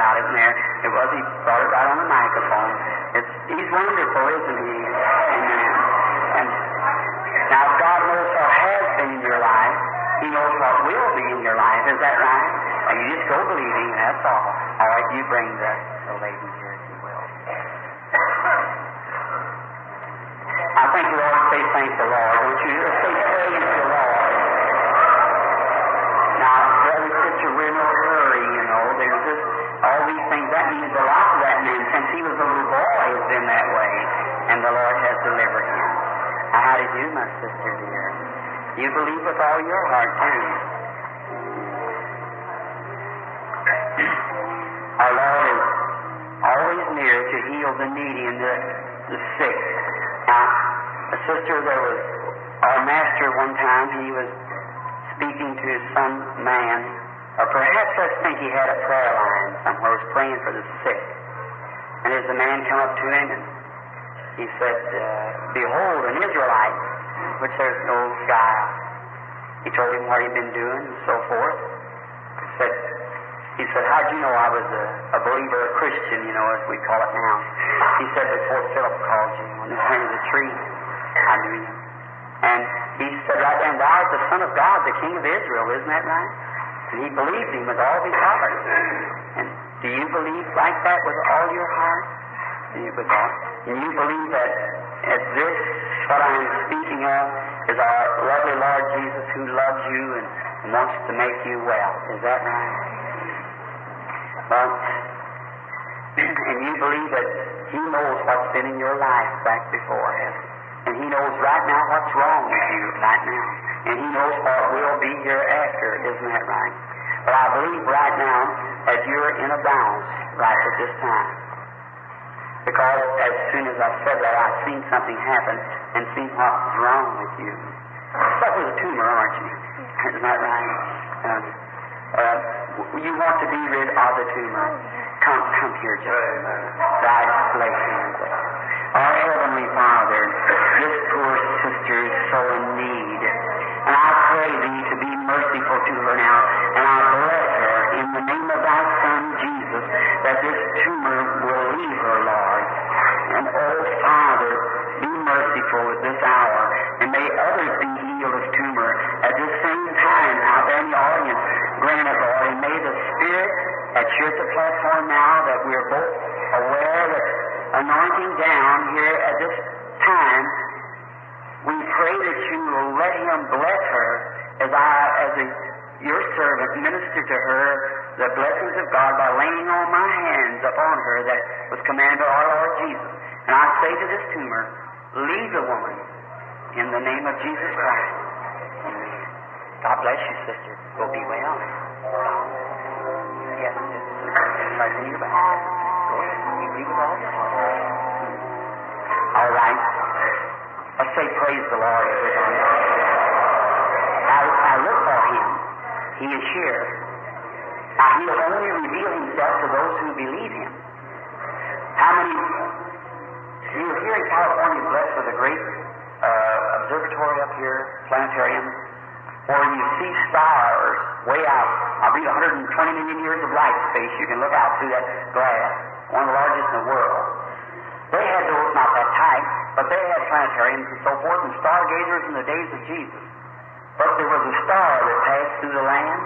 About it. And there it was. He brought it right on the microphone. It's, he's wonderful, isn't he? Amen. And now God knows what has been in your life. He knows what will be in your life. Is that right? Now, you just go believing, that's all. All right, you bring the, the lady here, if you will. I think you ought to say thank the Lord, don't you? Just say praise the Lord. Now, brother, sister, we're in no hurry, you know. There's just all That means a lot to that man since he was a little boy he's been that way, and the Lord has delivered him. How do you my sister dear? You believe with all your heart, too. Our Lord is always near to heal the needy and the, the sick. Now, a sister, there was our master one time, he was speaking to some man, or perhaps I think he had a prayer line somewhere, was praying for the sick. And as the man come up to him, and he said, uh, Behold, an Israelite, which there's no guile. He told him what he'd been doing and so forth. He said, he said, How'd you know I was a, a believer, a Christian, you know, as we call it now? He said, Before Philip called you on this end of the tree, I knew you. And he said right there, Thou art the Son of God, the King of Israel, isn't that right? And he believed him with all his heart. And do you believe like that with all your heart? Do you, and you believe that at this, what I am speaking of, is our lovely Lord Jesus who loves you and, and wants to make you well. Is that right? Well, and you believe that He knows what's been in your life back before Him. And He knows right now what's wrong with you right now. And He knows what will be hereafter. Isn't that right? But I believe right now that you're in a balance right at this time. Because as soon as I said that, I've seen something happen and seen what's wrong with you. Suffer a tumor, aren't you? Isn't that right? Um, uh, you want to be rid of the tumor. Come, come here just a minute. Our Heavenly Father, this poor sister's is minister to her the blessings of God by laying on my hands upon her that was commanded by our Lord Jesus. And I say to this tumor, leave the woman in the name of Jesus Christ. Amen. God bless you, sister. Go be well. Yes. Right all right. Let's say praise the Lord. I, I look for him. He is here. Now, he'll only reveal himself to those who believe him. How many? You're here in California, blessed with a great uh, observatory up here, planetarium, where you see stars way out. I believe 120 million years of light space. You can look out through that glass, one of the largest in the world. They had those not that tight, but they had planetariums and so forth, and stargazers in the days of Jesus. But there was a star that passed through the land,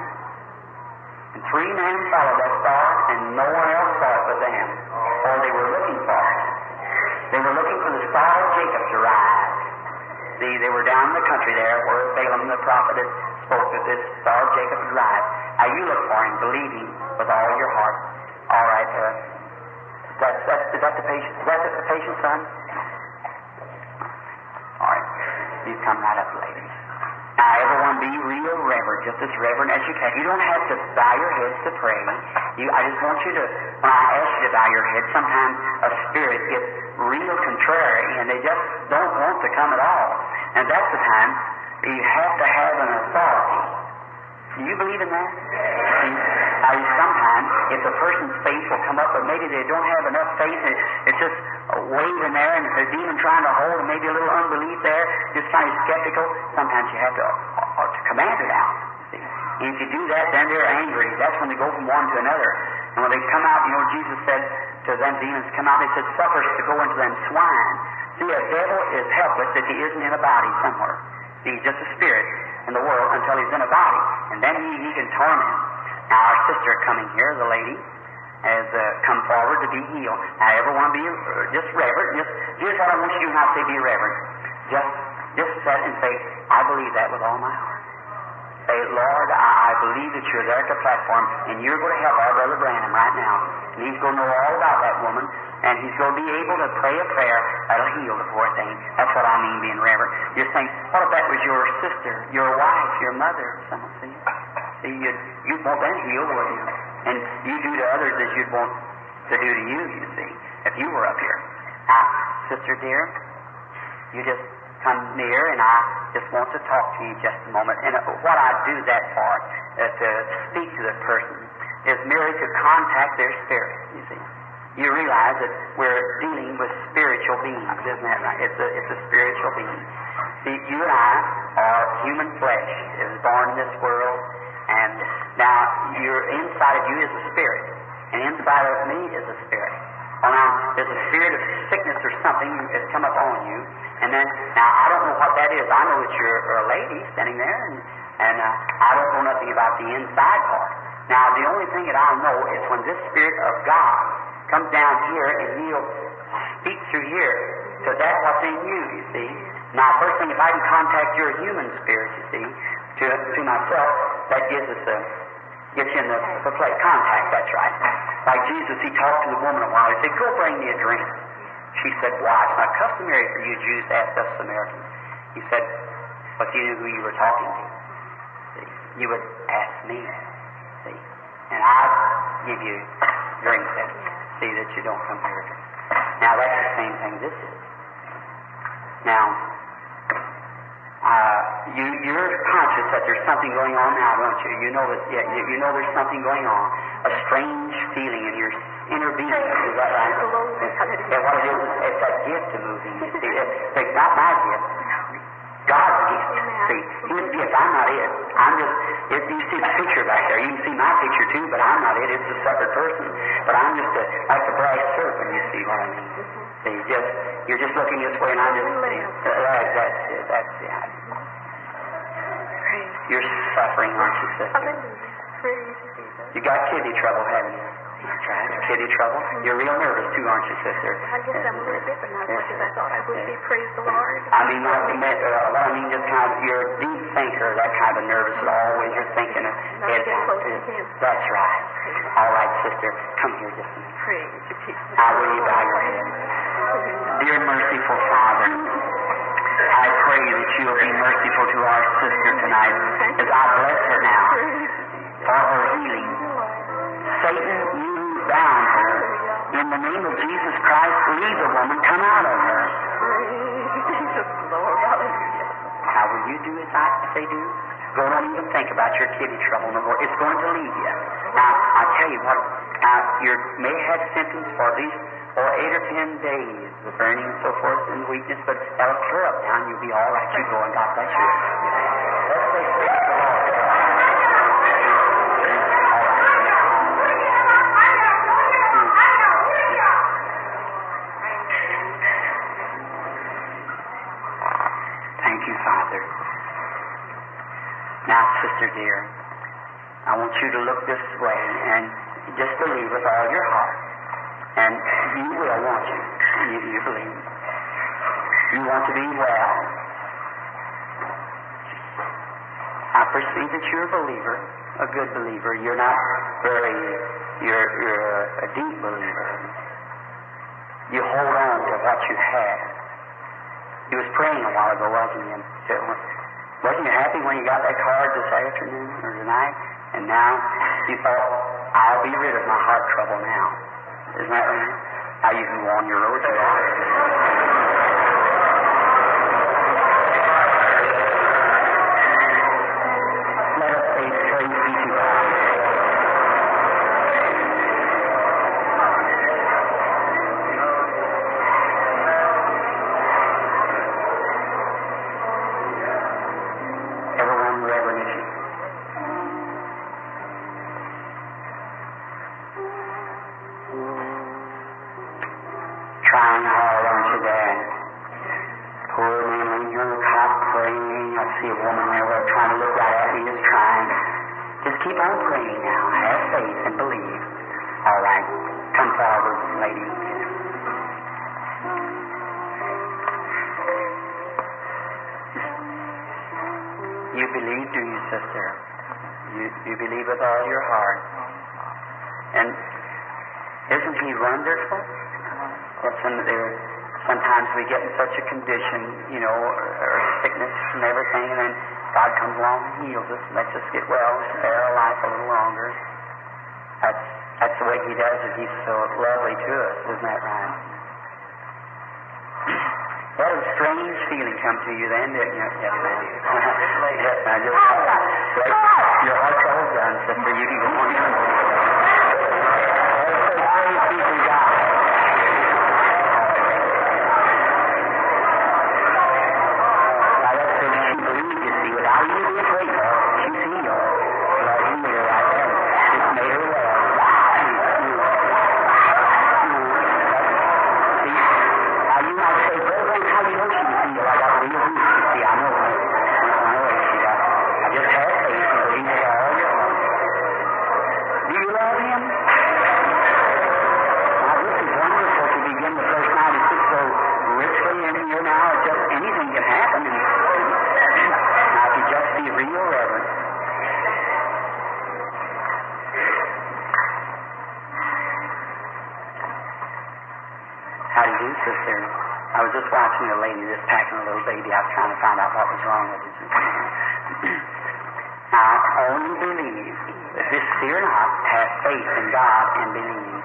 and three men followed that star, and no one else saw it but them, or they were looking for it. They were looking for the star of Jacob to rise. See, they were down in the country there where Balaam the prophet had spoke that this star of Jacob would rise. Now you look for him, believing with all your heart. All right, uh, that's, that's, that the patient? Is that the, the patient, son? All right, you come right up, ladies. Now, everyone be real reverent, just as reverent as you can. You don't have to bow your heads to pray. You, I just want you to, when I ask you to bow your head, sometimes a spirit gets real contrary and they just don't want to come at all. And that's the time you have to have an authority. Do you believe in that? See, I, sometimes, if a person's faith will come up, but maybe they don't have enough faith, and it's just waving there, and a demon trying to hold, and maybe a little unbelief there, just kind of skeptical, sometimes you have to, uh, to command it out. See? And if you do that, then they're angry. That's when they go from one to another. And when they come out, you know, Jesus said to them demons, come out, they said, suffer to go into them swine. See, a devil is helpless if he isn't in a body somewhere. He's just a spirit. in the world until he's in a body, and then he, he can torment. Now, our sister coming here, the lady, has uh, come forward to be healed. Now, everyone be uh, just reverent. Just here's what I want you to not say be reverent. Just just sit and say, I believe that with all my heart. Say, Lord, I, I believe that you're there at the platform, and you're going to help our brother Branham right now. And he's going to know all about that woman, and he's going to be able to pray a prayer that'll heal the poor thing. That's what I mean being reverent. You're saying, what if that was your sister, your wife, your mother, someone? See, see you'd, you'd want them healed, wouldn't you? And you do to others as you'd want to do to you, you see, if you were up here. Now, sister dear, you just come near, and I just want to talk to you just a moment. And what I do that for, uh, to speak to the person, is merely to contact their spirit, you see. You realize that we're dealing with spiritual beings, isn't that right? It's a, it's a spiritual being. See, you and I are human flesh. Was born in this world, and now you're inside of you is a spirit, and inside of me is a spirit. Well, now, there's a spirit of sickness or something that's come upon you, and then, now, I don't know what that is. I know that you're a lady standing there, and, and uh, I don't know nothing about the inside part. Now, the only thing that I'll know is when this Spirit of God comes down here and He'll speak through here to that what's in you, you see. Now, first thing, if I can contact your human spirit, you see, to, to myself, that gives us a, gets you in the, the play. Contact, that's right. Like Jesus, He talked to the woman a while. He said, Go bring me a drink. She said, Why? It's not customary for you Jews to ask us Samaritans. He said, But you knew who you were talking to. See, you would ask me. See, and I'd give you drink that. See that you don't come here. Now that's the same thing this is. Now, you, you're conscious that there's something going on now, don't you? You know that yeah, you, you know there's something going on. A strange feeling in your inner being. Is that right? And what it is, it's that gift to moving. You see, it's, it's not my gift. God's gift. See, His gift. I'm not it. I'm just. It, you see the picture back there. You can see my picture too, but I'm not it. It's a separate person. But I'm just a, like the brass serpent. You see what I mean? See, just you're just looking this way, and I'm just. Uh, that, that's it. That's the idea. You're suffering, aren't you, sister? You got kidney trouble, haven't you? That's right. Kidney trouble. You're real nervous too, aren't you, sister? I guess I'm a little bit, but not much as I thought I would be. Praise the Lord. I mean, not to met, uh, I mean, just kind of, you're a deep thinker, that kind of nervous, and always you're thinking of Not head get down. close to him. That's right. All right, sister, come here just a minute. Praise you, Jesus. Now, will you bow your head? Dear merciful Father, I pray that you will be merciful to our sister tonight as I bless her now for her healing. Satan, you bound her. In the name of Jesus Christ, leave the woman, come out of her. Jesus, Lord, hallelujah. How will you do as I say do? Don't even think about your kidney trouble no more. It's going to leave you. Now, I tell you what, now, you may have symptoms for least or eight or ten days, the burning and so forth and weakness, but that'll clear up now and you'll be all right. You go and God bless you. Thank you, Father. Now, sister dear, I want you to look this way and just believe with all your heart. And you will, won't you? You, you believe. You want to be well. I perceive that you're a believer, a good believer. You're not very, you're, you're a deep believer. You hold on to what you have. He was praying a while ago, wasn't he? And wasn't you happy when you got that card this afternoon or tonight? And now you thought, I'll be rid of my heart trouble now. Isn't that right? Now you can go on your road to. What was wrong with it. now, only believe. If this fear not, have faith in God and believe.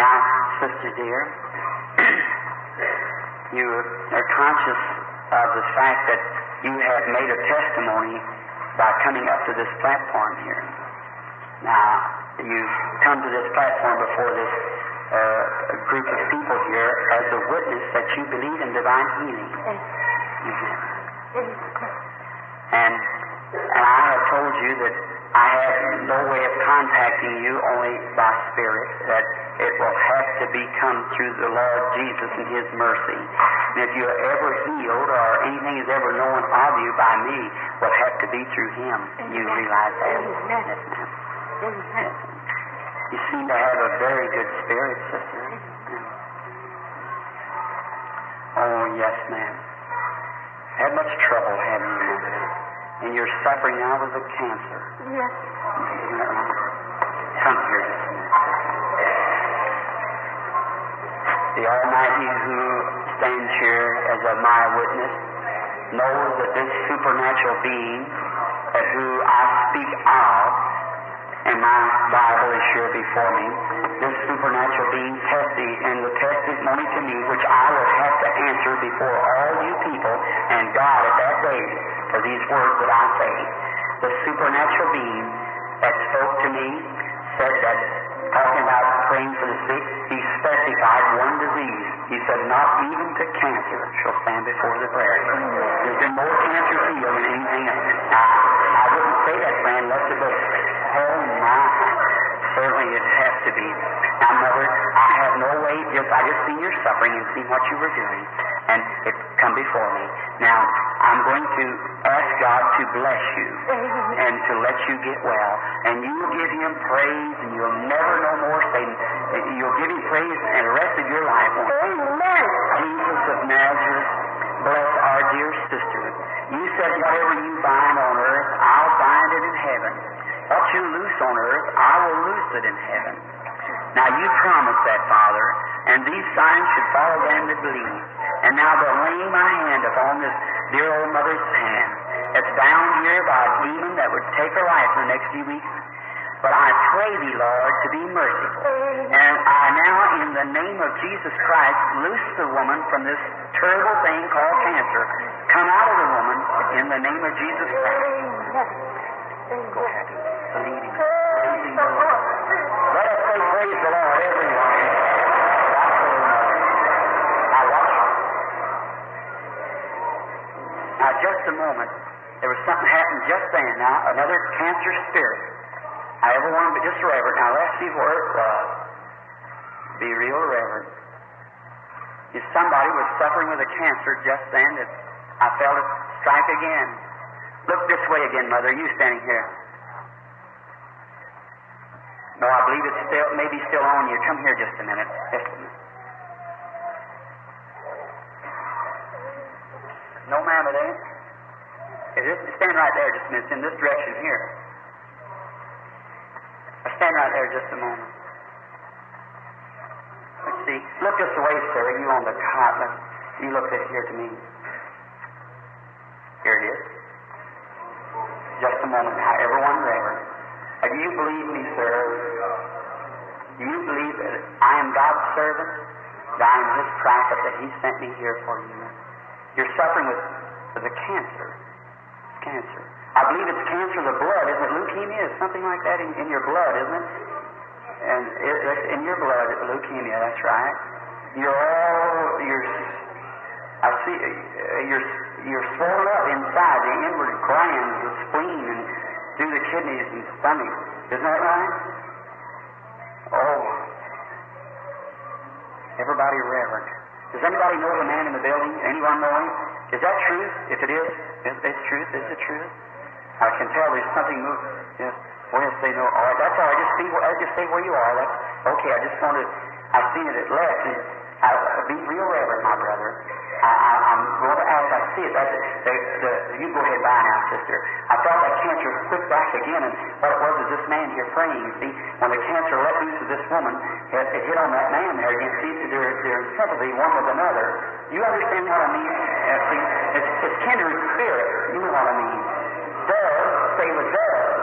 Now, sister dear, you are conscious of the fact that you have made a testimony by coming up to this platform here. Now, you've come to this platform before this uh, group of people here as a witness that you believe in divine healing. Mhm. And, and I have told you that I have no way of contacting you only by spirit, that it will have to be come through the Lord Jesus and His mercy. And if you're ever healed or anything is ever known of you by me, will have to be through Him. You realize that? Yes, ma'am. Yes. You seem to have a very good spirit, sister. Oh, yes, ma'am. Had much trouble, haven't you? And you're suffering now with a cancer. Yes. Isn't that right? Come here just a minute. The Almighty who stands here as a my witness knows that this supernatural being who I speak of, and my Bible is here before me, this supernatural being testi and the testimony to me, which I will have to answer before all you people and God at that day for these words that I say. The supernatural being that spoke to me said that, talking about praying for the sick, he specified one disease. He said, not even to cancer shall stand before the prayer. There's been more cancer healed than anything else. Now, I wouldn't say that, friend, unless it was, oh my, certainly it has to be. Now, Mother, I have no way, just I just seen your suffering and seen what you were doing, and it come before me. Now, I'm going to ask God to bless you and to let you get well, and you will give Him praise, and you'll never no more Satan. You'll give Him praise and the rest of your life. Amen. Jesus of Nazareth, bless our dear sister. You said whatever you bind on earth, I'll bind it in heaven. What you loose on earth, I will loose it in heaven. Now you promised that, Father, and these signs should follow them that believe. And now they're laying my hand upon this dear old mother's hand. It's bound here by a demon that would take her life in the next few weeks. But I pray thee, Lord, to be merciful. And I now, in the name of Jesus Christ, loose the woman from this terrible thing called cancer. Come out of the woman in the name of Jesus Christ. Go ahead. Now just a moment. There was something happened just then. Now another cancer spirit. I ever want to be just reverent. Now let's see where it was. Be real reverent. If somebody was suffering with a cancer just then, that I felt it strike again. Look this way again, Mother. You standing here. No, I believe it's still, maybe still on you. Come here just a minute. Just a minute. No, ma'am, it ain't. Is? Stand right there just a minute. It's in this direction here. Stand right there just a moment. Let's see. Look this way, sir. You on the cot. You look this here to me. Here it is. Just a moment. Everyone. Uh, do you believe me, sir? Do you believe that I am God's servant? That I am His prophet, that He sent me here for you? You're suffering with, a cancer. Cancer. I believe it's cancer of the blood, isn't it? Leukemia is something like that in, in your blood, isn't it? And it, it's in your blood, leukemia. That's right. You're all you're. I see. Uh, you're you're swollen up inside the inward glands, the spleen, and through the kidneys and stomach. Isn't that right? Oh. Everybody reverent. Does anybody know the man in the building? Anyone know him? Is that truth? If it is, is it's truth. Is it truth? I can tell there's something moving. Yes. Well, yes, they know. All right, that's all right. Just see, where, just stay where you are. That's okay. I just wanted. I seen it at left. I, be real reverent, my brother. I, I, I'm going to ask. I see it. That's. The, the, you go ahead by now, sister. I thought that cancer quick back again, and what it was is this man here praying. You see, when the cancer let loose of this woman, it, it hit on that man there again. See, they're, they're in sympathy one with another. You understand what I mean? See, it's, it's kindred spirit. You know what I mean? Doves stay with doves.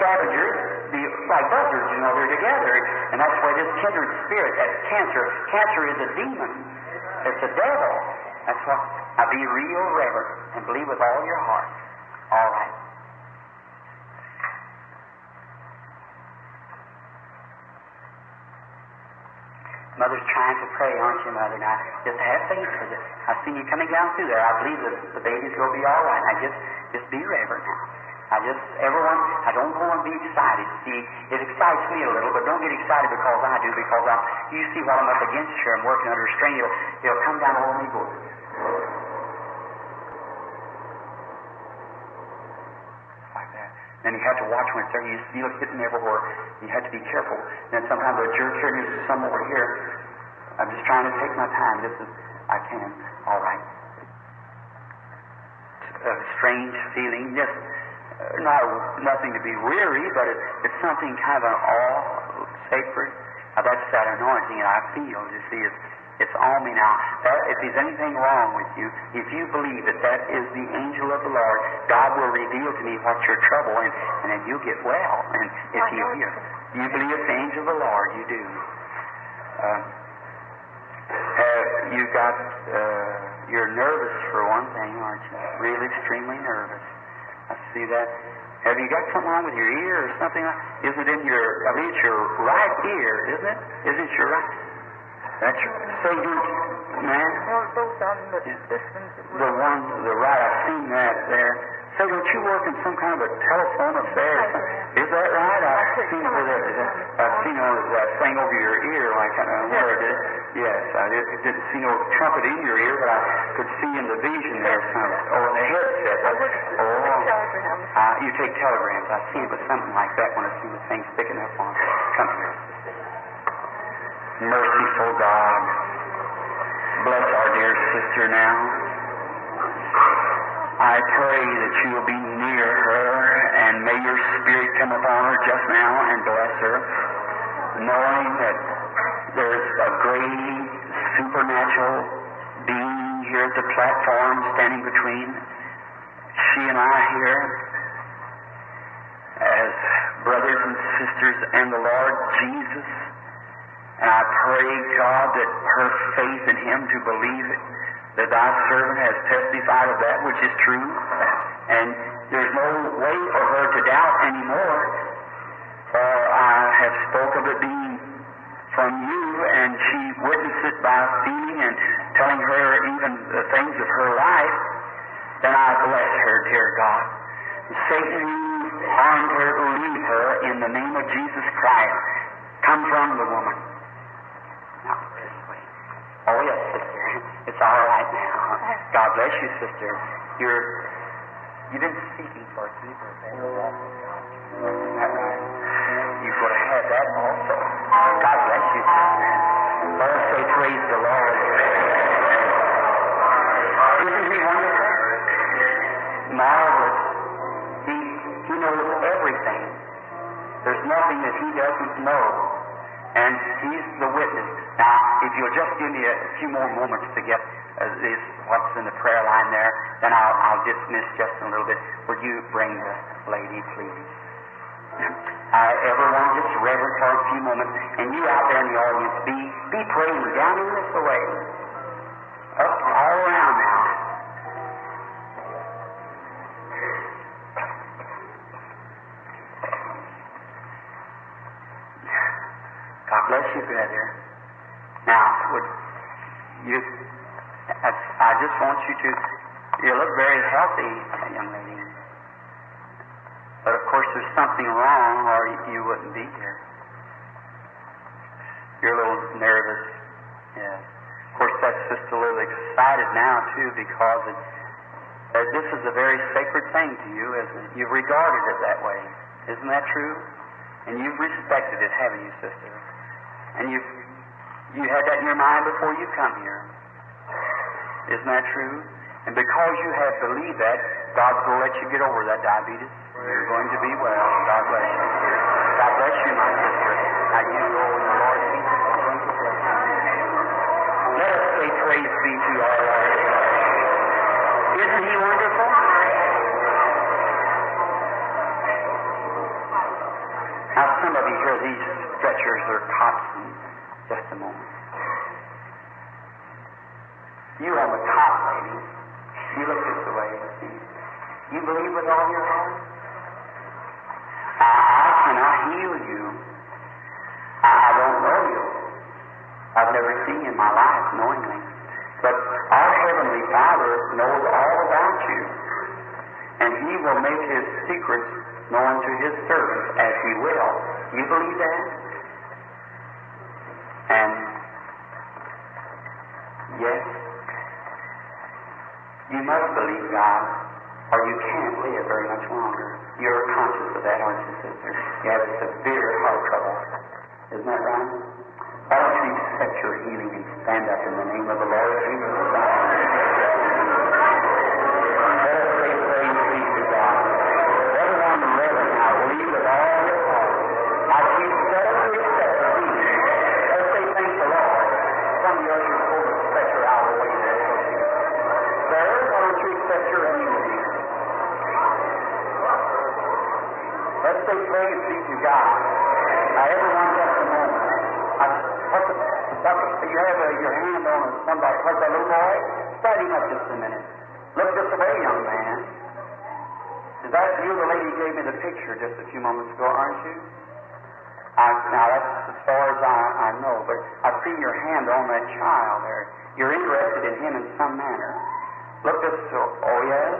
Scavengers be like buzzards, you know, they're together. And that's why this kindred spirit, that cancer, cancer is a demon. It's a devil. That's why I be real reverent and believe with all your heart. All right. Mother's trying to pray, aren't you, Mother? Now, just have faith for this. I've seen you coming down through there. I believe that the baby's going to be all right. Now, just, just be reverent now. I just, everyone, I don't want to be excited. See, it excites me a little, but don't get excited because I do, because I'm, you see what I'm up against here. I'm working under strain. It'll, it'll come down on me, go. Like that. Then you have to watch when it's there. You feel it hitting everywhere. You have to be careful. Then sometimes a jerk here and there's some over here. I'm just trying to take my time. This is, I can. All right. A strange feeling. Just not nothing to be weary, but it, it's something kind of an awe, sacred. Uh, that's that anointing that I feel. You see, it's it's on me now. That, if there's anything wrong with you, if you believe that that is the angel of the Lord, God will reveal to me what's your trouble, and, and then you'll get well. And if you you, you believe it's the angel of the Lord, you do. Uh, have you got? Uh, you're nervous for one thing, aren't you? Really, extremely nervous. I see that. Have you got something wrong with your ear or something? Isn't it in your? I mean, it's your right ear, isn't it? Isn't it your right? That's your. So you, man. Well, both of them, but this one's The one to the right, I've seen that there. So don't you work in some kind of a telephone affair? or? Is that right? I've seen where that, that, I've seen uh, that thing over your ear, like I don't know where it is. Yes, I did, didn't see no trumpet in your ear, but I could see in the vision there some. Oh, in the headset. Oh, telegrams. uh, you take telegrams. I see it with something like that when I see the thing sticking up on. Come here. Merciful God, bless our dear sister now. I pray that you will be near her and may your spirit come upon her just now and bless her, knowing that there's a great supernatural being here at the platform standing between she and I here as brothers and sisters and the Lord Jesus. And I pray, God, that her faith in Him to believe it, that thy servant has testified of that which is true. And there's no way for her to doubt anymore, for I have spoke of it being from you, and she witnessed it by feeling and telling her even the things of her life. Then I bless her, dear God. Satan, you harmed her, leave her in the name of Jesus Christ. Come from the woman. Now, this way. Oh, yes, sister. It's all right now. God bless you, sister. You're You've been seeking for a keeper that walk with God. Isn't that right? You could have that also. God bless you, sister. Let us say praise the Lord. Isn't he wonderful? Marvelous. He, he knows everything. There's nothing that he doesn't know. And he's the witness. Now, if you'll just give me a few more moments to get uh, this, what's in the prayer line there, then I'll, I'll dismiss just a little bit. Would you bring the lady, please? Uh, everyone, just reverent for a few moments. And you out there in the audience, be, be praying down in this way. Up all around now. God bless you, brother. Now, would you? I, just want you to. You look very healthy, young lady. But of course, there's something wrong, or you wouldn't be here. You're a little nervous. Yeah. Of course, that's just a little excited now too, because it, uh, this is a very sacred thing to you, isn't it? You've regarded it that way. Isn't that true? And you've respected it, haven't you, sister? And you've you had that in your mind before you come here. Isn't that true? And because you have believed that, God's going to let you get over that diabetes. You're going to be well. God bless you. God bless you, my sister. Now you go in the Lord Jesus. Let us say praise be to our Lord. Isn't he wonderful? Now some of you hear these stretchers cots in just a moment. You on a top, lady. You look this way. See? You believe with all your heart? I, I cannot heal you. I, I don't know you. I've never seen you in my life knowingly. But our Heavenly Father knows all about you. And He will make His secrets known to His servants as He will. You believe that? Yes, you must believe God, or you can't live very much longer. You're conscious of that, aren't you, sister? You have severe heart trouble. Isn't that right? Why don't you accept your healing and stand up in the name of the Lord Jesus Christ? Let us say praise be to God. Everyone reverent now, believe with all your heart. As you settle to accept the healing, let's say thank the Lord. Some of you ushers pull the stretcher out of the way there, so you. Sir, why don't you accept your healing? Let's say praise be to God. Now, everyone, just a moment. I, the, what's the, you have uh, your hand on somebody. What's that little boy? Stand him up just a minute. Look this way, young man. Is that you, the lady gave me the picture just a few moments ago, aren't you? I, now, that's as far as I, I know, but I've seen your hand on that child there. You're interested in him in some manner. Look this, oh, yes?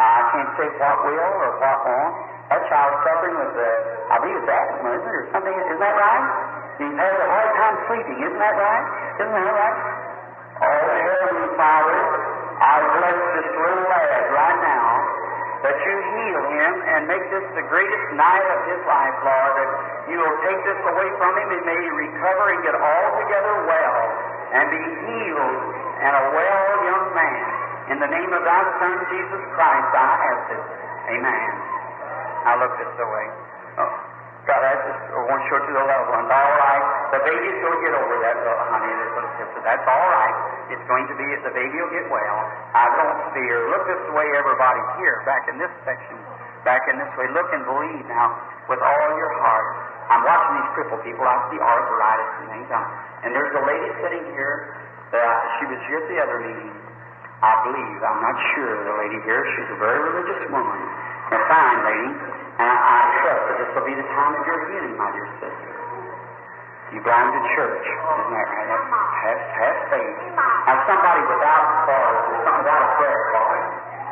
I can't say what will or what won't. That child's suffering with, uh, I believe it's asthma, isn't it, or something? Isn't that right? He's had a hard time sleeping, isn't that right? Isn't that right? Oh, Heavenly Father, I bless this little lad right now that you heal him and make this the greatest night of his life, Lord, that you will take this away from him and may he recover and get altogether well and be healed and a well young man. In the name of thy Son, Jesus Christ, I ask it. Amen. Now look this way. Oh, God, I just want to show to the loved ones. All right. The baby's going to get over that, little honey. That's all right. It's going to be, the baby will get well. I don't fear. Look this way, everybody here, back in this section, back in this way. Look and believe now with all your heart. I'm watching these crippled people. I see arthritis and things. Um, And there's a lady sitting here. Uh, she was here at the other meeting. I believe. I'm not sure. The lady here. She's a very religious woman. A fine lady. And I, I trust that this will be the time of your healing, my dear sister. You belong to church, isn't that right? Have, have, faith. Now, somebody without or without a prayer card,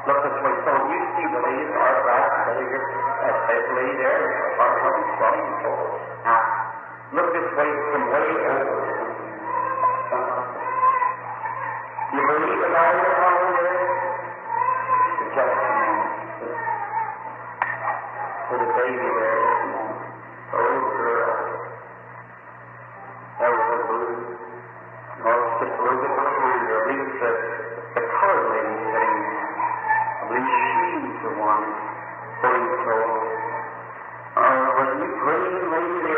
look this way. So you see the ladies are back, they get uh, a lay there, about 20, 20 and so Now, look this way from way over. You believe in all your power there? The just a moment. For the baby there, the oh girl, that was a blue, north, just a little bit one, so and so. Uh, was he praying when they